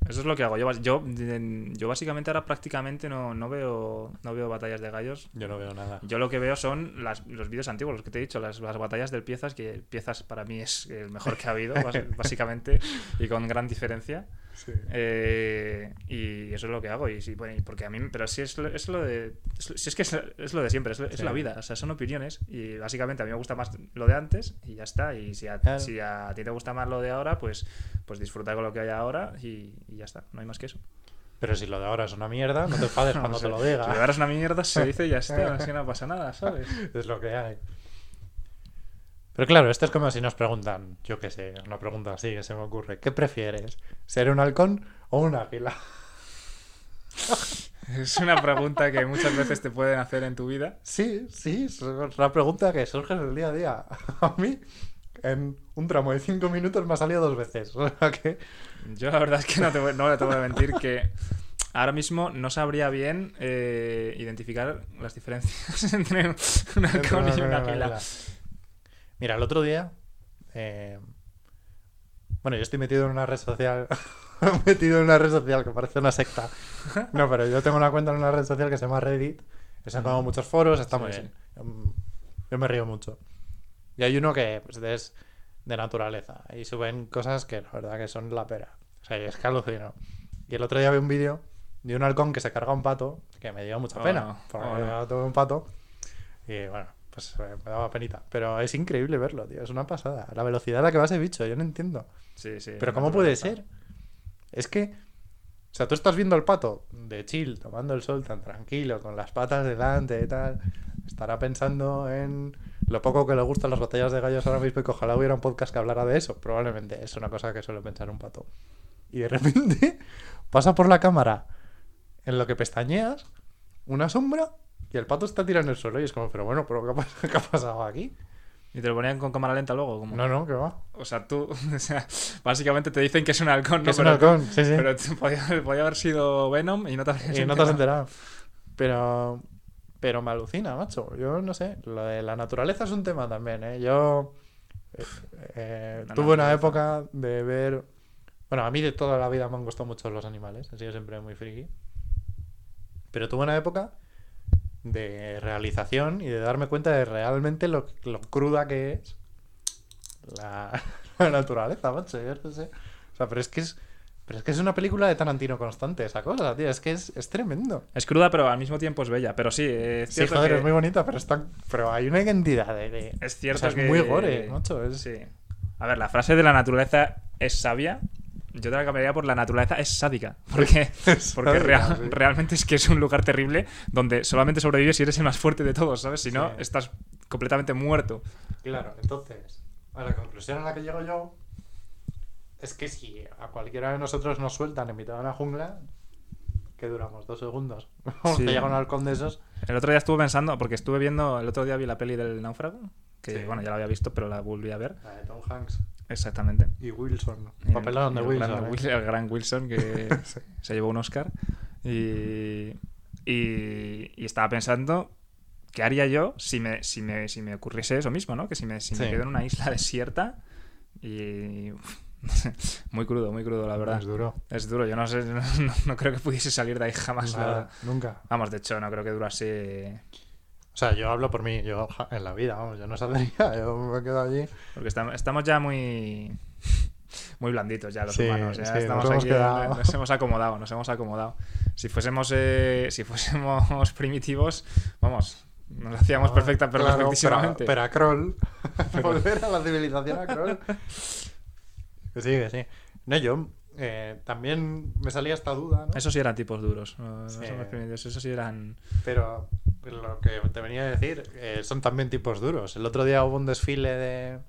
S2: Eso es lo que hago. Yo, yo, yo básicamente ahora prácticamente no, no veo no veo batallas de gallos.
S1: Yo no veo nada.
S2: Yo lo que veo son las- los vídeos antiguos, los que te he dicho, las, las batallas del Piezas, que Piezas para mí es el mejor que ha habido, (laughs) básicamente, y con gran diferencia.
S1: Sí.
S2: Eh, y eso es lo que hago. Y sí, bueno, porque a mí, pero sí es lo, es lo de. es- si es que es, es lo de siempre, es,
S1: Sí.
S2: la vida. O sea, son opiniones. Y básicamente a mí me gusta más lo de antes y ya está. Y si a,
S1: Claro.
S2: si a ti te gusta más lo de ahora, pues, pues disfruta con lo que hay ahora y, y ya está. No hay más que eso.
S1: Pero si lo de ahora es una mierda, no te enfades (laughs) cuando
S2: O sea,
S1: te lo
S2: Si
S1: diga.
S2: de ahora es una mierda, se dice y ya está. (laughs) Así no pasa nada, ¿sabes?
S1: Es lo que hay. Pero claro, esto es como si nos preguntan, yo qué sé, una pregunta así que se me ocurre. ¿Qué prefieres? ¿Ser un halcón o un águila?
S2: Es una pregunta que muchas veces te pueden hacer en tu vida.
S1: Sí, sí, es una pregunta que surge en el día a día. A mí, en un tramo de cinco minutos me ha salido dos veces. O sea que...
S2: Yo la verdad es que no te voy, no te voy a mentir que ahora mismo no sabría bien eh, identificar las diferencias (laughs) entre un halcón y un águila.
S1: Mira, el otro día... eh, Bueno, yo estoy metido en una red social... (laughs) metido en una red social que parece una secta. (laughs) No, pero yo tengo una cuenta en una red social que se llama Reddit. Han como muchos foros, está muy
S2: Sí.
S1: bien. Mm, Yo me río mucho. Y hay uno que pues, es de naturaleza. Y suben cosas que la verdad que son la pera. O sea, es que alucino. Y el otro día vi un vídeo de un halcón que se carga un pato, que me dio mucha
S2: Oh,
S1: pena.
S2: no.
S1: Porque
S2: Oh, no.
S1: tuve un pato. Y bueno, pues eh, me daba penita. Pero es increíble verlo, tío. Es una pasada. La velocidad a la que va ese bicho, yo no entiendo.
S2: Sí, sí,
S1: Pero ¿cómo puede ser? Es que, o sea, tú estás viendo al pato de chill, tomando el sol tan tranquilo, con las patas delante y tal. Estará pensando en lo poco que le gustan las batallas de gallos ahora mismo y que ojalá hubiera un podcast que hablara de eso. Probablemente es una cosa que suele pensar un pato. Y de repente (laughs) pasa por la cámara en lo que pestañeas una sombra y el pato está tirado en el suelo y es como, pero bueno, ¿pero qué, ha pas- (laughs) qué ha pasado aquí?
S2: ¿Y te lo ponían con cámara lenta luego? como
S1: No, no, ¿qué va?
S2: O sea, tú, (laughs) o sea, básicamente te dicen que es un halcón,
S1: Que
S2: ¿no?
S1: es un
S2: Pero
S1: halcón, sí, sí.
S2: Pero tú- podía, (laughs) podía haber sido Venom y no te habrías
S1: Y no te has
S2: enterado.
S1: Pero, pero me alucina, macho. Yo no sé. Lo de la naturaleza es un tema también, ¿eh? Yo eh, eh, tuve una época de ver. Bueno, a mí de toda la vida me han gustado mucho los animales. He sido siempre muy friki. Pero tuve una época de realización y de darme cuenta de realmente lo, lo cruda que es la, (laughs) la naturaleza, macho. Yo no sé. O sea, pero es que es. Pero es que es una película de Tarantino constante, esa cosa, tío. Es que es, es tremendo.
S2: Es cruda, pero al mismo tiempo es bella. Pero sí, es
S1: Sí,
S2: cierto
S1: joder,
S2: que...
S1: es muy bonita, pero, está, pero hay una de... de-
S2: Es cierto
S1: o sea, es
S2: que...
S1: muy gore, macho. Es...
S2: Sí. A ver, la frase de la naturaleza es sabia. Yo te la cambiaría por la naturaleza es sádica. (laughs) Porque, porque real- realmente es que es un lugar terrible donde solamente sobrevives si eres el más fuerte de todos, ¿sabes? Si no,
S1: Sí.
S2: estás completamente muerto.
S1: Claro, entonces, a la conclusión a la que llego yo es que si a cualquiera de nosotros nos sueltan en mitad de una jungla, que duramos dos segundos. (laughs) Vamos,
S2: Sí.
S1: un halcón de esos.
S2: El otro día estuve pensando, porque estuve viendo, el otro día vi la peli del náufrago, que
S1: Sí.
S2: bueno, ya la había visto, pero la volví a ver.
S1: La de Tom Hanks
S2: Exactamente.
S1: y Wilson.
S2: El-
S1: Papelón de
S2: el
S1: Wilson.
S2: gran
S1: ¿eh?
S2: El gran Wilson que (laughs)
S1: Sí.
S2: se llevó un Oscar. Y, y, y estaba pensando, ¿qué haría yo si me, si me, si me ocurriese eso mismo, ¿no? Que si me, si me quedo en una isla desierta y... (laughs) muy crudo, muy crudo, la verdad.
S1: Es duro.
S2: Es duro, yo no sé, (laughs) no, no- creo que pudiese salir de ahí jamás.
S1: Nada, nunca.
S2: Vamos, de hecho, no creo que durase...
S1: O sea, yo hablo por mí. Yo en la vida, vamos, yo no saldría. Yo me quedo allí.
S2: Porque estamos, estamos ya muy... Muy blanditos ya los
S1: Sí,
S2: humanos. Ya
S1: sí,
S2: estamos aquí, nos hemos acomodado, nos hemos acomodado. Si fuésemos, eh, si fuésemos (laughs) primitivos, vamos, nos hacíamos
S1: Ah,
S2: perfecta, pero
S1: claro,
S2: perfectísimamente.
S1: Pero, pero a Kroll. (laughs) (laughs) Volver a la civilización a Kroll. Que sí, que sí. No, yo eh, también me salía esta duda, ¿no?
S2: Esos sí eran tipos duros. no-
S1: Sí.
S2: esos sí eran.
S1: Pero lo que te venía a decir eh, son también tipos duros. El otro día hubo un desfile de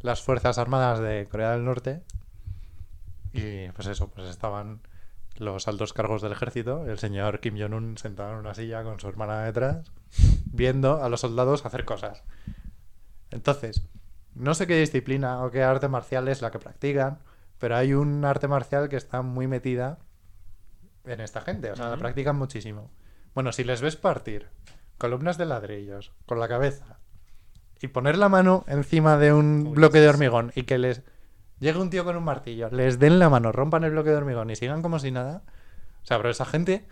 S1: las Fuerzas Armadas de Corea del Norte. Y pues eso, pues estaban los altos cargos del ejército, el señor Kim Jong-un sentado en una silla con su hermana detrás, viendo a los soldados hacer cosas. Entonces, no sé qué disciplina o qué arte marcial es la que practican, pero hay un arte marcial que está muy metida en esta gente. O sea, la practican muchísimo. Bueno, si les ves partir columnas de ladrillos con la cabeza y poner la mano encima de un
S2: Uy,
S1: bloque de hormigón y que les llegue un tío con un martillo, les den la mano, rompan el bloque de hormigón y sigan como si nada. O sea, pero esa gente,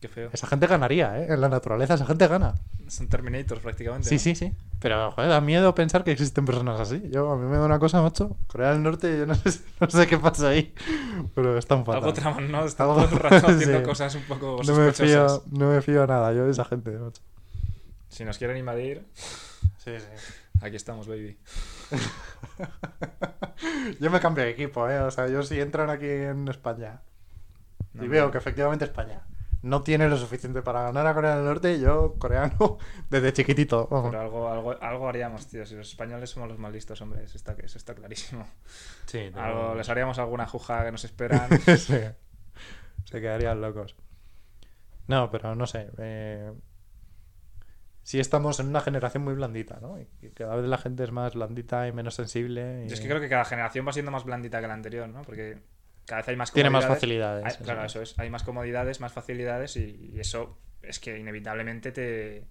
S2: Qué feo.
S1: esa gente ganaría, ¿eh? En la naturaleza esa gente gana.
S2: Son Terminators prácticamente.
S1: Sí,
S2: ¿no?
S1: sí, sí. Pero, joder, da miedo pensar que existen personas así. Yo, a mí me da una cosa, macho. Corea del Norte, yo no (laughs) sé, no sé qué pasa ahí. Pero es tan fatal.
S2: Algo traman, ¿no? (laughs)
S1: Algo-
S2: todo el rato (laughs) haciendo
S1: sí.
S2: cosas un poco
S1: no, me fío, no me fío nada yo de esa gente, macho.
S2: Si nos quieren invadir,
S1: Sí, sí.
S2: aquí estamos, baby.
S1: Yo me cambio de equipo, ¿eh? O sea, yo si entran aquí en España
S2: No,
S1: y veo que efectivamente España no tiene lo suficiente para ganar a Corea del Norte, yo, coreano, (laughs) desde chiquitito. vamos.
S2: Pero algo, algo, algo haríamos, tío. Si los españoles somos los más listos, hombre, eso está, eso está clarísimo.
S1: Sí, no.
S2: Algo, les haríamos alguna juja que nos esperan. (laughs)
S1: Sí. Se quedarían locos. No, pero no sé. Eh... Sí estamos en una generación muy blandita, ¿no? Y cada vez la gente es más blandita y menos sensible. y-
S2: Yo es que creo que cada generación va siendo más blandita que la anterior, ¿no? Porque cada vez hay más
S1: Tiene más
S2: comodidades.
S1: facilidades.
S2: Hay- claro, eso es. Hay más comodidades, más facilidades y, y eso es que inevitablemente te,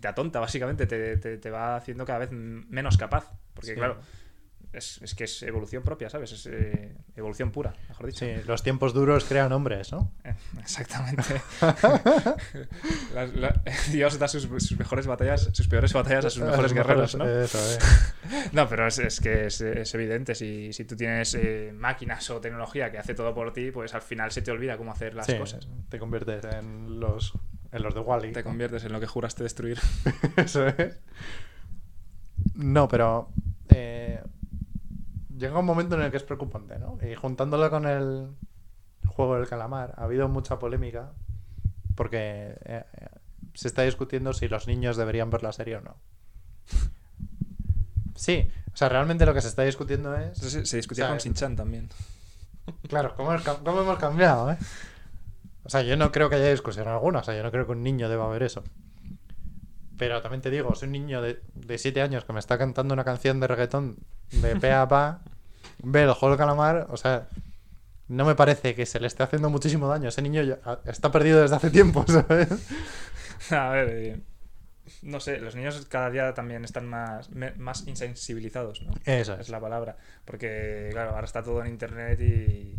S2: te atonta, básicamente. Te, te- te va haciendo cada vez menos capaz. Porque,
S1: Sí.
S2: claro, es, es que es evolución propia, ¿sabes? Es eh, evolución pura, mejor dicho.
S1: Sí, los tiempos duros crean hombres, ¿no?
S2: Eh, (laughs) Exactamente. (laughs) La- (laughs) Dios da sus, sus mejores batallas, sus peores batallas a sus mejores guerreros, ¿no?
S1: Eso, eh.
S2: No, pero es, es que es, es evidente. Si, si tú tienes eh, máquinas o tecnología que hace todo por ti, pues al final se te olvida cómo hacer las
S1: Sí,
S2: cosas.
S1: Te conviertes en los, en los de Wally.
S2: Te conviertes en lo que juraste destruir.
S1: Eso es. No, pero eh, llega un momento en el que es preocupante, ¿no? Y juntándolo con el juego del calamar, ha habido mucha polémica porque eh, eh, se está discutiendo si los niños deberían ver la serie o no. Sí, o sea, realmente lo que se está discutiendo es...
S2: Eso se, se discutía
S1: O sea,
S2: con Shin-Chan también.
S1: Claro, ¿cómo, cómo hemos cambiado, eh? O sea, yo no creo que haya discusión alguna. O sea, yo no creo que un niño deba ver eso. Pero también te digo, si un niño de, de 7 años que me está cantando una canción de reggaetón de pe a pa, (laughs) ve el juego del calamar, o sea, no me parece que se le esté haciendo muchísimo daño. Ese niño ya- está perdido desde hace tiempo, (laughs) ¿sabes? (laughs)
S2: A ver, eh, no sé, los niños cada día también están más, más insensibilizados, ¿no?
S1: Eso
S2: Es
S1: es.
S2: la palabra. Porque, claro, ahora está todo en internet y,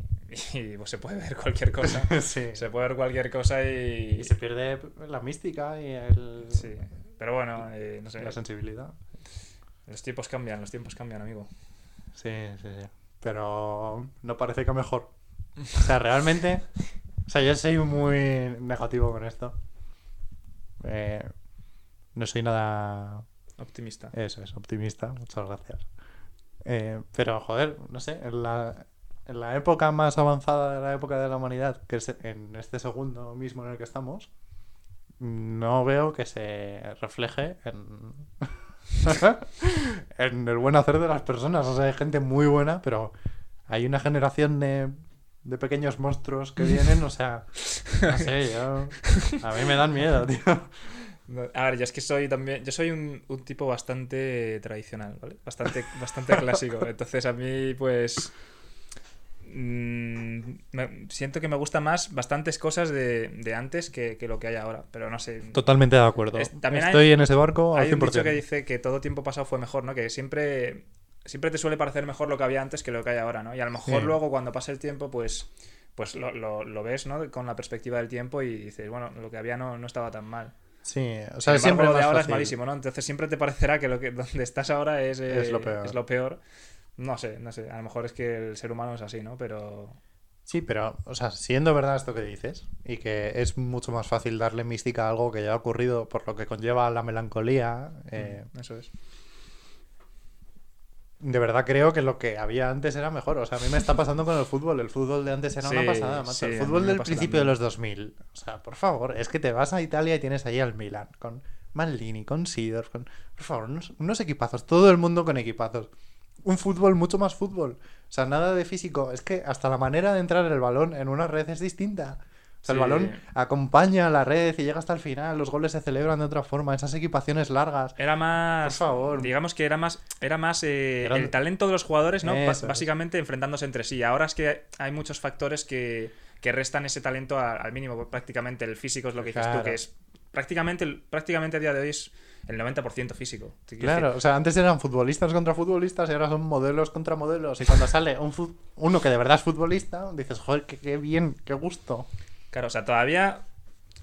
S2: y, pues, se puede ver cualquier cosa.
S1: Sí.
S2: Se puede ver cualquier cosa y.
S1: Y se pierde la mística y el...
S2: Sí. Pero bueno, eh, no sé.
S1: la sensibilidad.
S2: Los tiempos cambian, los tiempos cambian, amigo.
S1: Sí, sí, sí. Pero no parece que mejor. O sea, realmente. O sea, yo soy muy negativo con esto. Eh, no soy nada.
S2: Optimista.
S1: Eso es, optimista. Muchas gracias. Eh, pero, joder, no sé. En la, en la época más avanzada de la época de la humanidad, que es en este segundo mismo en el que estamos, no veo que se refleje en. (laughs) en el buen hacer de las personas. O sea, hay gente muy buena, pero hay una generación de, de pequeños monstruos que vienen, o sea, no sé, yo... A mí me dan miedo, tío.
S2: A ver, yo es que soy también. Yo soy un, un tipo bastante tradicional, ¿vale? Bastante, bastante clásico. Entonces a mí, pues. Mm, me- siento que me gustan más bastantes cosas de, de antes que, que lo que hay ahora. Pero no sé.
S1: Totalmente de acuerdo.
S2: Es- también hay-
S1: Estoy en ese barco al
S2: Hay un
S1: 100%.
S2: dicho que dice que todo tiempo pasado fue mejor, ¿no? Que siempre, siempre te suele parecer mejor lo que había antes que lo que hay ahora, ¿no? Y a lo mejor
S1: Sí.
S2: luego cuando pasa el tiempo, pues, pues lo, lo- lo ves, ¿no? Con la perspectiva del tiempo y dices, bueno, lo que había no, no estaba tan mal.
S1: Sí, o sea,
S2: embargo,
S1: siempre
S2: lo de ahora es malísimo, ¿no? Entonces siempre te parecerá que lo que (laughs) donde estás ahora es, eh,
S1: Es lo peor.
S2: es lo peor. No sé, no sé. A lo mejor es que el ser humano es así, ¿no? Pero
S1: Sí, pero, o sea, siendo verdad esto que dices, y que es mucho más fácil darle mística a algo que ya ha ocurrido por lo que conlleva la melancolía, eh,
S2: mm, eso es.
S1: de verdad creo que lo que había antes era mejor. O sea, a mí me está pasando con el fútbol. El fútbol de antes era una pasada, macho.
S2: sí,
S1: el fútbol del principio de los 2000. O sea, por favor, es que te vas a Italia y tienes ahí al Milan, con Maldini, con Sidor, con... Por favor, unos, unos equipazos. Todo el mundo con equipazos. Un fútbol, mucho más fútbol. O sea, nada de físico. Es que hasta la manera de entrar el balón en una red es distinta. O sea, el balón acompaña a la red y llega hasta el final. Los goles se celebran de otra forma. Esas equipaciones largas.
S2: Era más.
S1: Por favor.
S2: Digamos que era más, era más eh, el talento de los jugadores, ¿no?
S1: Eso.
S2: Básicamente enfrentándose entre sí. Ahora es que hay muchos factores que, que restan ese talento al mínimo. Prácticamente el físico es lo que dices tú, que es prácticamente, prácticamente a día de hoy es el 90% físico.
S1: Claro,
S2: decir,
S1: o sea, antes eran futbolistas contra futbolistas y ahora son modelos contra modelos. Y cuando sale un uno que de verdad es futbolista, dices, joder, qué, qué bien, qué gusto.
S2: Claro, o sea, todavía,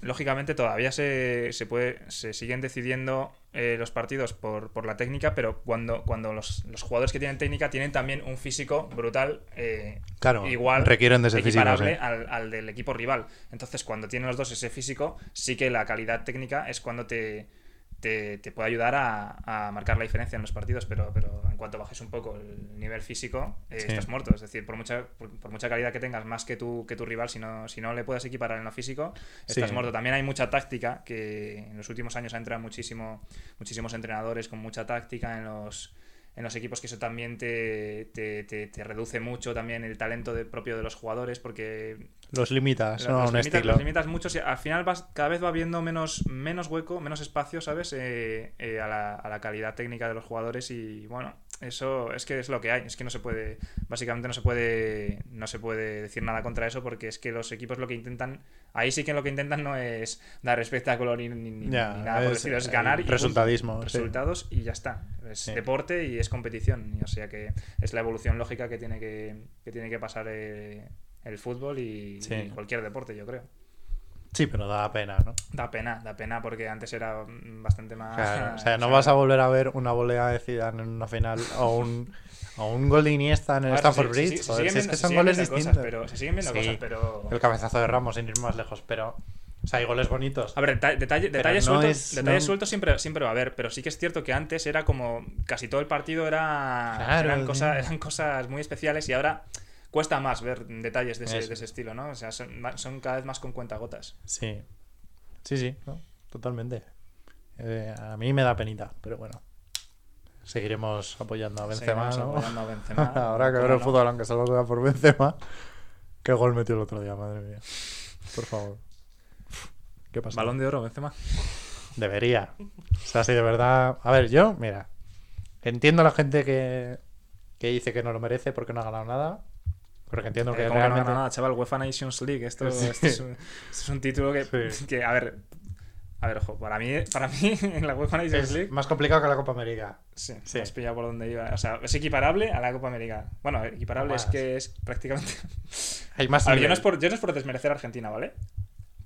S2: lógicamente, todavía se, se puede, se siguen decidiendo eh, los partidos por, por la técnica, pero cuando, cuando los, los jugadores que tienen técnica tienen también un físico brutal, eh,
S1: Claro,
S2: igual
S1: requieren de ese físico, sí.
S2: al, al del equipo rival. Entonces, cuando tienen los dos ese físico, sí que la calidad técnica es cuando te, te, te puede ayudar a, a marcar la diferencia en los partidos, pero, pero en cuanto bajes un poco el nivel físico, eh,
S1: Sí.
S2: estás muerto. Es decir, por mucha, por, por mucha calidad que tengas más que tu, que tu rival, si no, si no le puedes equiparar en lo físico, estás
S1: Sí.
S2: muerto. También hay mucha táctica, que en los últimos años ha entrado muchísimo, muchísimos entrenadores con mucha táctica en los en los equipos que eso también te, te, te- te reduce mucho también el talento de- propio de los jugadores porque
S1: Los limitas, ¿no?
S2: Los,
S1: un
S2: limitas, los limitas mucho y al final vas, cada vez va viendo menos, menos hueco, menos espacio, ¿sabes? Eh, eh, a, la, a la calidad técnica de los jugadores y bueno, eso es que es lo que hay, es que no se puede, básicamente no se puede, no se puede decir nada contra eso porque es que los equipos lo que intentan, ahí sí que lo que intentan no es dar espectáculo ni, nada por decirlo, es
S1: el
S2: ganar y
S1: sí.
S2: resultados y ya está. Es
S1: Sí.
S2: deporte y es competición, y o sea que es la evolución lógica que tiene que, que tiene que pasar eh, el fútbol y,
S1: Sí.
S2: y cualquier deporte, yo creo.
S1: Sí, pero da pena, ¿no?
S2: Da pena, da pena porque antes era bastante más.
S1: Claro, (laughs) o sea, no vas a volver a ver una volea de Zidane en una final o un, o un gol de Iniesta en el
S2: ver,
S1: Stanford Bridge. joder, si es que
S2: se
S1: son goles
S2: cosas,
S1: distintos.
S2: pero- se siguen viendo
S1: Sí,
S2: cosas, pero-
S1: El cabezazo de Ramos, sin ir más lejos, pero... O sea, hay goles bonitos.
S2: A ver, deta- detalle-
S1: Pero
S2: detalles,
S1: no
S2: sueltos,
S1: es-
S2: detalles
S1: no-
S2: sueltos siempre, siempre va a haber, pero sí que es cierto que antes era como casi todo el partido era
S1: Claro,
S2: eran,
S1: sí.
S2: cosas, eran cosas muy especiales y ahora cuesta más ver detalles de ese,
S1: Eso.
S2: de ese estilo, ¿no? O sea, son, cada vez más con cuentagotas.
S1: Sí. Sí, sí, ¿no? totalmente. Eh, a mí me da penita, pero bueno. Seguiremos apoyando a Benzema, ¿no?
S2: apoyando a Benzema, (laughs)
S1: Ahora que
S2: ¿cómo
S1: ver el fútbol, aunque solo sea por Benzema. ¿Qué gol metió el otro día, madre mía? Por favor. ¿Qué pasa?
S2: Balón de oro, Benzema.
S1: Debería. O sea, si de verdad. A ver, yo, mira. Entiendo a la gente que, que dice que no lo merece porque no ha ganado nada. Porque entiendo
S2: Eh,
S1: que
S2: ¿cómo que no
S1: realmente.
S2: gana nada, chaval, UEFA Nations League. Esto,
S1: Sí.
S2: esto es, un, esto es un título que,
S1: Sí.
S2: que, a ver, a ver, ojo, para mí, para mí (laughs) en la UEFA Nations
S1: es
S2: League,
S1: más complicado que la Copa América.
S2: sí,
S1: sí.
S2: has pillado por donde iba. O sea, es equiparable a la Copa América. Bueno, equiparable
S1: No
S2: es que es prácticamente. (laughs)
S1: Hay más
S2: A ver, yo
S1: nivel.
S2: no, es por, yo no es por desmerecer a Argentina, ¿vale?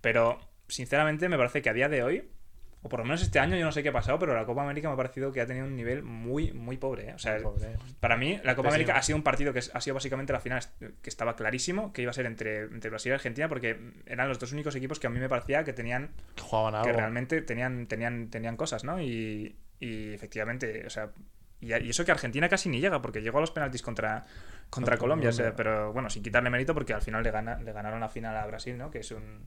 S2: Pero, sinceramente, me parece que a día de hoy, o por lo menos este año, yo no sé qué ha pasado, pero la Copa América me ha parecido que ha tenido un nivel muy, muy pobre. ¿eh? O sea,
S1: Pobre.
S2: para mí, la Copa
S1: Pésimo.
S2: América ha sido un partido que ha sido básicamente la final, que estaba clarísimo que iba a ser entre, entre Brasil y Argentina, porque eran los dos únicos equipos que a mí me parecía que tenían,
S1: Que jugaban algo.
S2: que realmente tenían, tenían, tenían cosas, ¿no? Y, y efectivamente, o sea, y, y eso que Argentina casi ni llega, porque llegó a los penaltis contra, contra Colombia, o sea, pero bueno, sin quitarle mérito, porque al final le, gana, le ganaron la final a Brasil, ¿no? Que es un,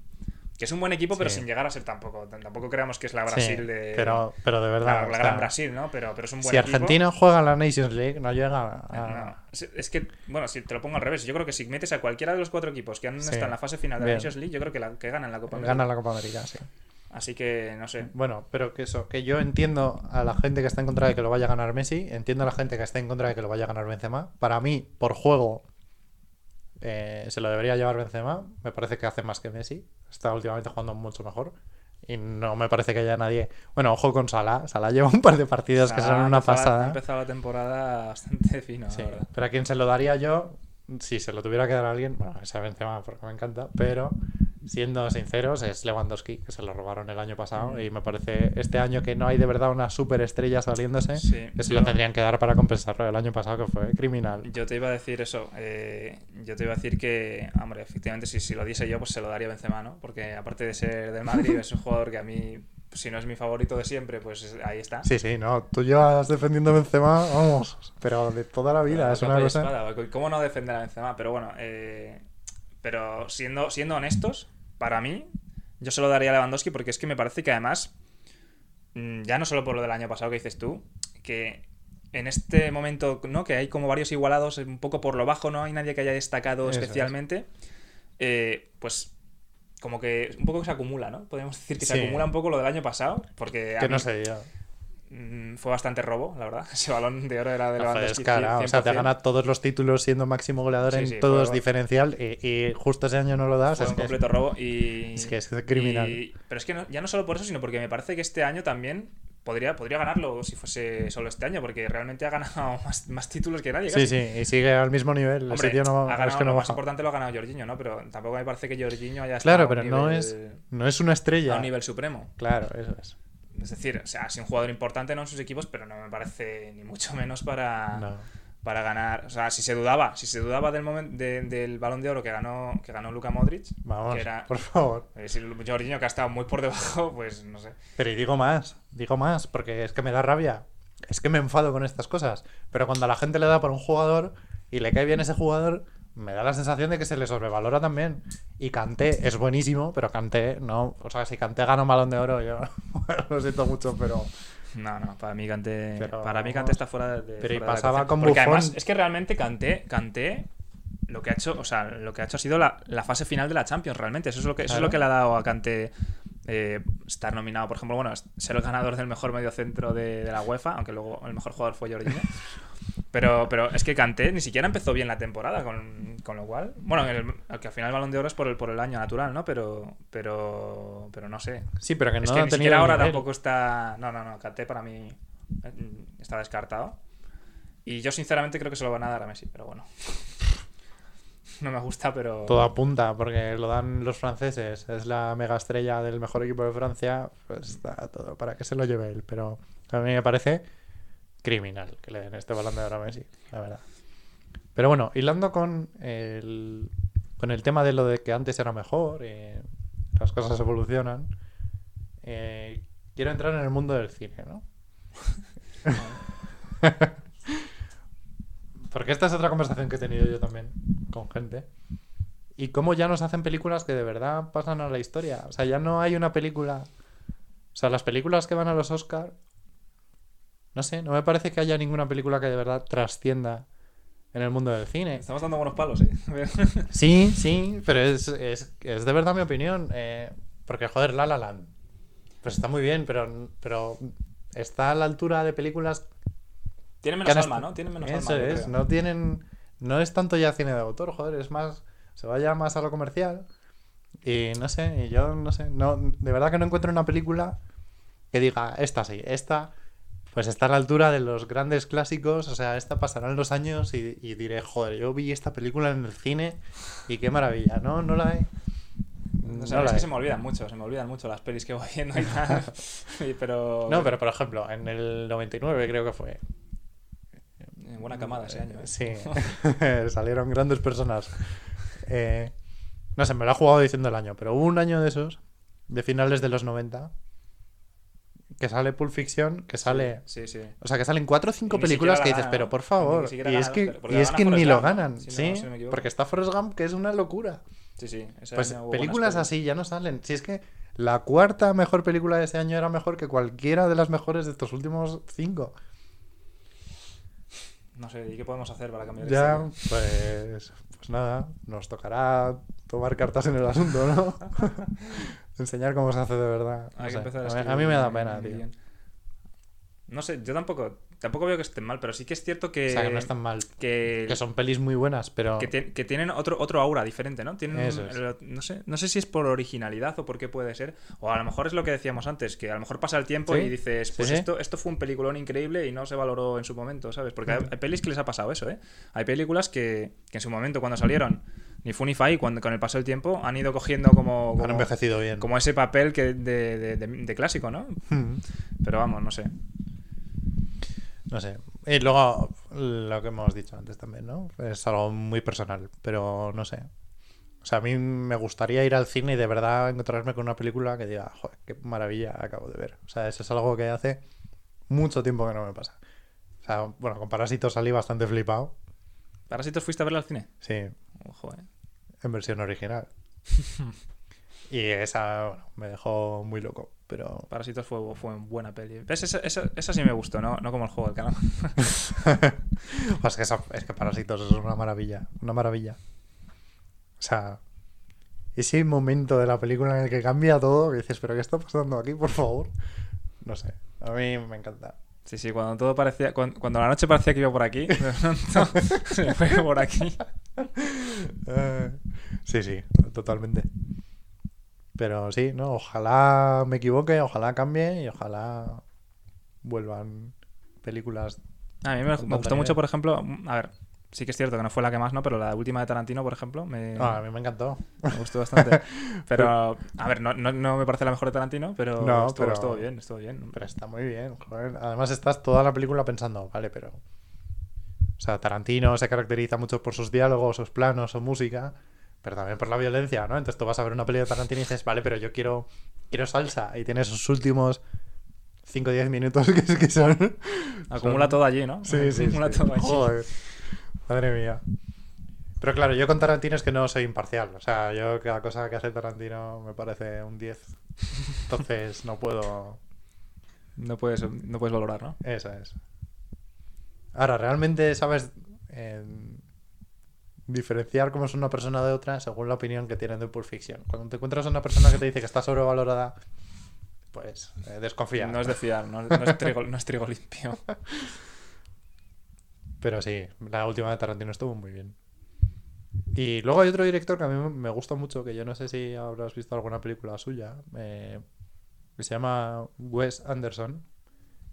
S2: que es un buen equipo, pero
S1: Sí.
S2: sin llegar a ser tampoco. Tampoco creamos que es la
S1: Sí,
S2: Brasil de.
S1: pero, pero de verdad.
S2: la, la
S1: o sea,
S2: gran Brasil, ¿no? Pero, pero es un buen
S1: si
S2: equipo.
S1: Argentina juega en la Nations League, no llega a.
S2: es- es que, bueno, si te lo pongo al revés, yo creo que si metes a cualquiera de los cuatro equipos que han
S1: Sí.
S2: estado en la fase final de la. Nations League, yo creo que, la, que ganan la Copa América.
S1: Gana la Copa América, sí.
S2: Así que, no sé.
S1: Bueno, pero que eso, que yo entiendo a la gente que está en contra de que lo vaya a ganar Messi, entiendo a la gente que está en contra de que lo vaya a ganar Benzema. Para mí, por juego, eh, se lo debería llevar Benzema. Me parece que hace más que Messi. Está últimamente jugando mucho mejor. Y no me parece que haya nadie. Bueno, ojo con Salah. Salah lleva un par de partidos que son una
S2: empezado- Ha
S1: pasada.
S2: empezado la temporada bastante fino,
S1: Sí,
S2: verdad.
S1: pero a quien se lo daría yo, si se lo tuviera que dar a alguien, bueno, ese Benzema porque me encanta, pero siendo sinceros, es Lewandowski, que se lo robaron el año pasado,
S2: Mm.
S1: y me parece este año que no hay de verdad una superestrella saliéndose,
S2: Sí,
S1: que se lo tendrían que dar para compensarlo el año pasado, que fue criminal.
S2: Yo te iba a decir eso. eh, yo te iba a decir que, hombre, efectivamente, si, si lo diese yo, pues se lo daría a Benzema, ¿no? Porque aparte de ser del Madrid, es un jugador que a mí, si no es mi favorito de siempre, pues es- ahí está.
S1: Sí, sí, no, tú llevas defendiendo a Benzema, vamos, pero de toda la vida,
S2: Pero
S1: es una cosa...
S2: espada, ¿Cómo no defender a Benzema? Pero bueno, eh, pero siendo, siendo honestos, para mí, yo se lo daría a Lewandowski porque es que me parece que además, mm, ya no solo por lo del año pasado que dices tú, que en este momento, ¿no? Que hay como varios igualados, un poco por lo bajo, no hay nadie que haya destacado
S1: Eso es.
S2: especialmente, eh, pues como que un poco se acumula, ¿no? Podríamos decir que se acumula un poco lo del año pasado, porque
S1: Que no sé
S2: mm, fue bastante robo, la verdad. (laughs) Ese balón de oro era de
S1: es
S2: Lewandowski.
S1: cara, o sea, te
S2: 100%.
S1: gana todos los títulos siendo máximo goleador
S2: Sí,
S1: en
S2: sí,
S1: todos
S2: fue-
S1: diferencial y, y justo ese año no lo das.
S2: Fue
S1: es
S2: un completo robo y...
S1: es que es criminal.
S2: y- pero es que no- ya no solo por eso, sino porque me parece que este año también podría, podría ganarlo si fuese solo este año, porque realmente ha ganado (laughs) más, más títulos que nadie.
S1: Sí,
S2: casi.
S1: sí, y sigue al mismo nivel.
S2: Hombre,
S1: sitio no,
S2: ha
S1: es
S2: ganado,
S1: que no
S2: lo más importante lo ha ganado Jorginho, ¿no? Pero tampoco me parece que Jorginho haya
S1: Claro,
S2: estado a
S1: pero
S2: un
S1: no
S2: nivel-
S1: es, no es una
S2: a
S1: estrella.
S2: un nivel supremo.
S1: Claro, eso es.
S2: Es decir, o sea, ha sido un jugador importante ¿no? en sus equipos, pero no me parece ni mucho (laughs) menos para,
S1: No.
S2: para ganar. O sea, si se dudaba, si se dudaba del momento del balón de oro que ganó, que ganó Luka Modric,
S1: Vamos,
S2: que era
S1: por favor.
S2: eh, si Jorginho que ha estado muy por debajo, (laughs) pues no sé.
S1: Pero y digo más, digo más, porque es que me da rabia. Es que me enfado con estas cosas. Pero cuando a la gente le da por un jugador y le cae bien ese jugador, me da la sensación de que se le sobrevalora también. Y Kanté es buenísimo, pero Kanté no. O sea, si Kanté gana un balón de oro, yo (laughs) lo siento mucho, pero.
S2: No, no, para mí
S1: Pero-
S2: para mí Kanté está fuera de.
S1: Pero y
S2: fuera de la
S1: pasaba con
S2: Porque
S1: Buffon.
S2: además es que realmente Kanté, Kanté lo que ha hecho, o sea, lo que ha hecho ha sido la, la fase final de la Champions, realmente. Eso es lo que, eso es lo que le ha dado a Kanté eh, estar nominado, por ejemplo, bueno, ser el ganador del mejor mediocentro de, de la UEFA, aunque luego el mejor jugador fue Jorginho. (laughs) Pero, pero es que Kanté ni siquiera empezó bien la temporada, con, con lo cual. Bueno, el- que al final el balón de oro es por el, por el año natural, ¿no? Pero, pero, pero no sé.
S1: Sí, pero que no
S2: es que ni siquiera ahora
S1: nivel.
S2: tampoco está. No, no, no. Kanté para mí eh, está descartado. Y yo sinceramente creo que se lo van a dar a Messi, pero bueno. (laughs) No me gusta, pero.
S1: Todo apunta, porque lo dan los franceses. Es la mega estrella del mejor equipo de Francia. Pues está todo para que se lo lleve él. Pero a mí me parece criminal que le den este balón de oro a Messi, la verdad. Pero bueno, hilando con el, con el tema de lo de que antes era mejor, eh, las cosas evolucionan. eh, quiero entrar en el mundo del cine, ¿no? (laughs) Porque esta es otra conversación que he tenido yo también con gente. Y cómo ya nos hacen películas que de verdad pasan a la historia. O sea, ya no hay una película. O sea, las películas que van a los Oscar. No sé, no me parece que haya ninguna película que de verdad trascienda en el mundo del cine.
S2: Estamos dando buenos palos, ¿eh? (laughs)
S1: Sí, sí, pero es, es, es de verdad mi opinión. eh, porque, joder, La La Land. Pues está muy bien, pero, pero está a la altura de películas
S2: Tiene
S1: que
S2: menos alma, ¿no? Tiene menos
S1: Eso
S2: alma.
S1: es, no tienen. No es tanto ya cine de autor, joder, es más. Se vaya más a lo comercial. Y no sé, y yo no sé. No, de verdad que no encuentro una película que diga, esta sí, esta. Pues está a la altura de los grandes clásicos, o sea, esta pasarán los años y, y diré, joder, yo vi esta película en el cine y qué maravilla, ¿no? No la
S2: sea,
S1: No
S2: es
S1: la
S2: que se me olvidan mucho, se me olvidan mucho las pelis que voy viendo y tal. (laughs) (laughs) Pero.
S1: No, pero por ejemplo, en el 99 creo que fue.
S2: Eh, Buena camada ese año. ¿eh?
S1: Sí, (laughs) salieron grandes personas. Eh, no sé, me lo ha jugado diciendo el año, pero hubo un año de esos, de finales de los 90, que sale Pulp Fiction, que sale...
S2: Sí, sí.
S1: O sea, que salen cuatro o cinco películas que dices, pero por favor. Y es que, y es que ni lo ganan,
S2: Si no-
S1: sí,
S2: si no
S1: porque está Forrest Gump, que es una locura.
S2: Sí, sí.
S1: Pues películas así ya no salen. Si es que la cuarta mejor película de ese año era mejor que cualquiera de las mejores de estos últimos cinco.
S2: No sé, ¿y qué podemos hacer para cambiar
S1: Ya, pues, pues nada, nos tocará tomar cartas en el asunto, ¿no? (laughs) Enseñar cómo se hace de verdad.
S2: Que empezar
S1: a, mí, a mí me da pena, tío.
S2: No sé, yo tampoco, tampoco veo que estén mal, pero sí que es cierto que.
S1: O sea, que no están mal.
S2: que-
S1: Que son pelis muy buenas, pero...
S2: que, ti- que tienen otro, otro aura diferente, ¿no? Tienen,
S1: Eso es.
S2: no, sé, no sé si es por originalidad o por qué puede ser. O a lo mejor es lo que decíamos antes, que a lo mejor pasa el tiempo
S1: Sí,
S2: y dices, pues
S1: sí.
S2: Esto, esto fue un peliculón increíble y no se valoró en su momento, ¿sabes? Porque hay, pelis que les ha pasado eso, ¿eh? Hay películas que, que en su momento, cuando salieron, ni fu ni fa, y cuando, con el paso del tiempo han ido cogiendo como,
S1: Han
S2: como,
S1: envejecido bien.
S2: como ese papel que de, de- de- de clásico, ¿no?
S1: Mm.
S2: Pero vamos, no sé.
S1: No sé. Y luego, lo que hemos dicho antes también, ¿no? Es algo muy personal, pero no sé. O sea, a mí me gustaría ir al cine y de verdad encontrarme con una película que diga, joder, qué maravilla acabo de ver. O sea, eso es algo que hace mucho tiempo que no me pasa. O sea, bueno, con Parásitos salí bastante flipado.
S2: ¿Parásitos fuiste a verla al cine?
S1: Sí,
S2: Ojo, ¿eh?
S1: en versión original. (laughs) y esa, bueno, me dejó muy loco. Pero
S2: Parásitos fue, fue buena peli. ¿Ves? Esa, esa- esa sí me gustó, ¿no? No como el juego del calamar. (laughs)
S1: Pues que esa- es que Parásitos es una maravilla, una maravilla. O sea, ese momento de la película en el que cambia todo, que dices, pero ¿qué está pasando aquí, por favor? No sé, a mí me encanta.
S2: Sí, sí, cuando todo parecía. Cuando, cuando la noche parecía que iba por aquí, de pronto (laughs) se fue por aquí. (laughs)
S1: Eh, sí, sí, totalmente. Pero sí, ¿no? Ojalá me equivoque, ojalá cambie y ojalá vuelvan películas.
S2: A mí me, gustó mucho, por ejemplo. A ver, sí que es cierto que no fue la que más, ¿no? Pero la última de Tarantino, por ejemplo, me,
S1: Ah, a mí me encantó.
S2: me gustó bastante. (laughs) Pero, a ver, no, no, no me parece la mejor de Tarantino, pero,
S1: No,
S2: estuvo,
S1: pero-
S2: estuvo bien, estuvo bien.
S1: Pero está muy bien, joder. Además estás toda la película pensando, vale, pero... O sea, Tarantino se caracteriza mucho por sus diálogos, sus planos, su música, pero también por la violencia, ¿no? Entonces tú vas a ver una peli de Tarantino y dices, vale, pero yo quiero, quiero salsa. Y tienes esos últimos 5 o 10 minutos que, que son...
S2: Acumula
S1: son-
S2: todo allí, ¿no?
S1: Sí, sí,
S2: Acumula
S1: sí.
S2: todo allí.
S1: Joder. Madre mía. Pero claro, yo con Tarantino es que no soy imparcial. O sea, yo cada cosa que hace Tarantino me parece un 10. Entonces no puedo...
S2: No puedes, no puedes valorar, ¿no?
S1: Esa es. Ahora, ¿realmente sabes eh, diferenciar cómo es una persona de otra según la opinión que tienen de Pulp Fiction? Cuando te encuentras a una persona que te dice que está sobrevalorada, pues eh, desconfía.
S2: No es de fiar, no, no es, trigo, no es trigo limpio.
S1: Pero sí, la última de Tarantino estuvo muy bien. Y luego hay otro director que a mí me gusta mucho, que yo no sé si habrás visto alguna película suya, eh, que se llama Wes Anderson.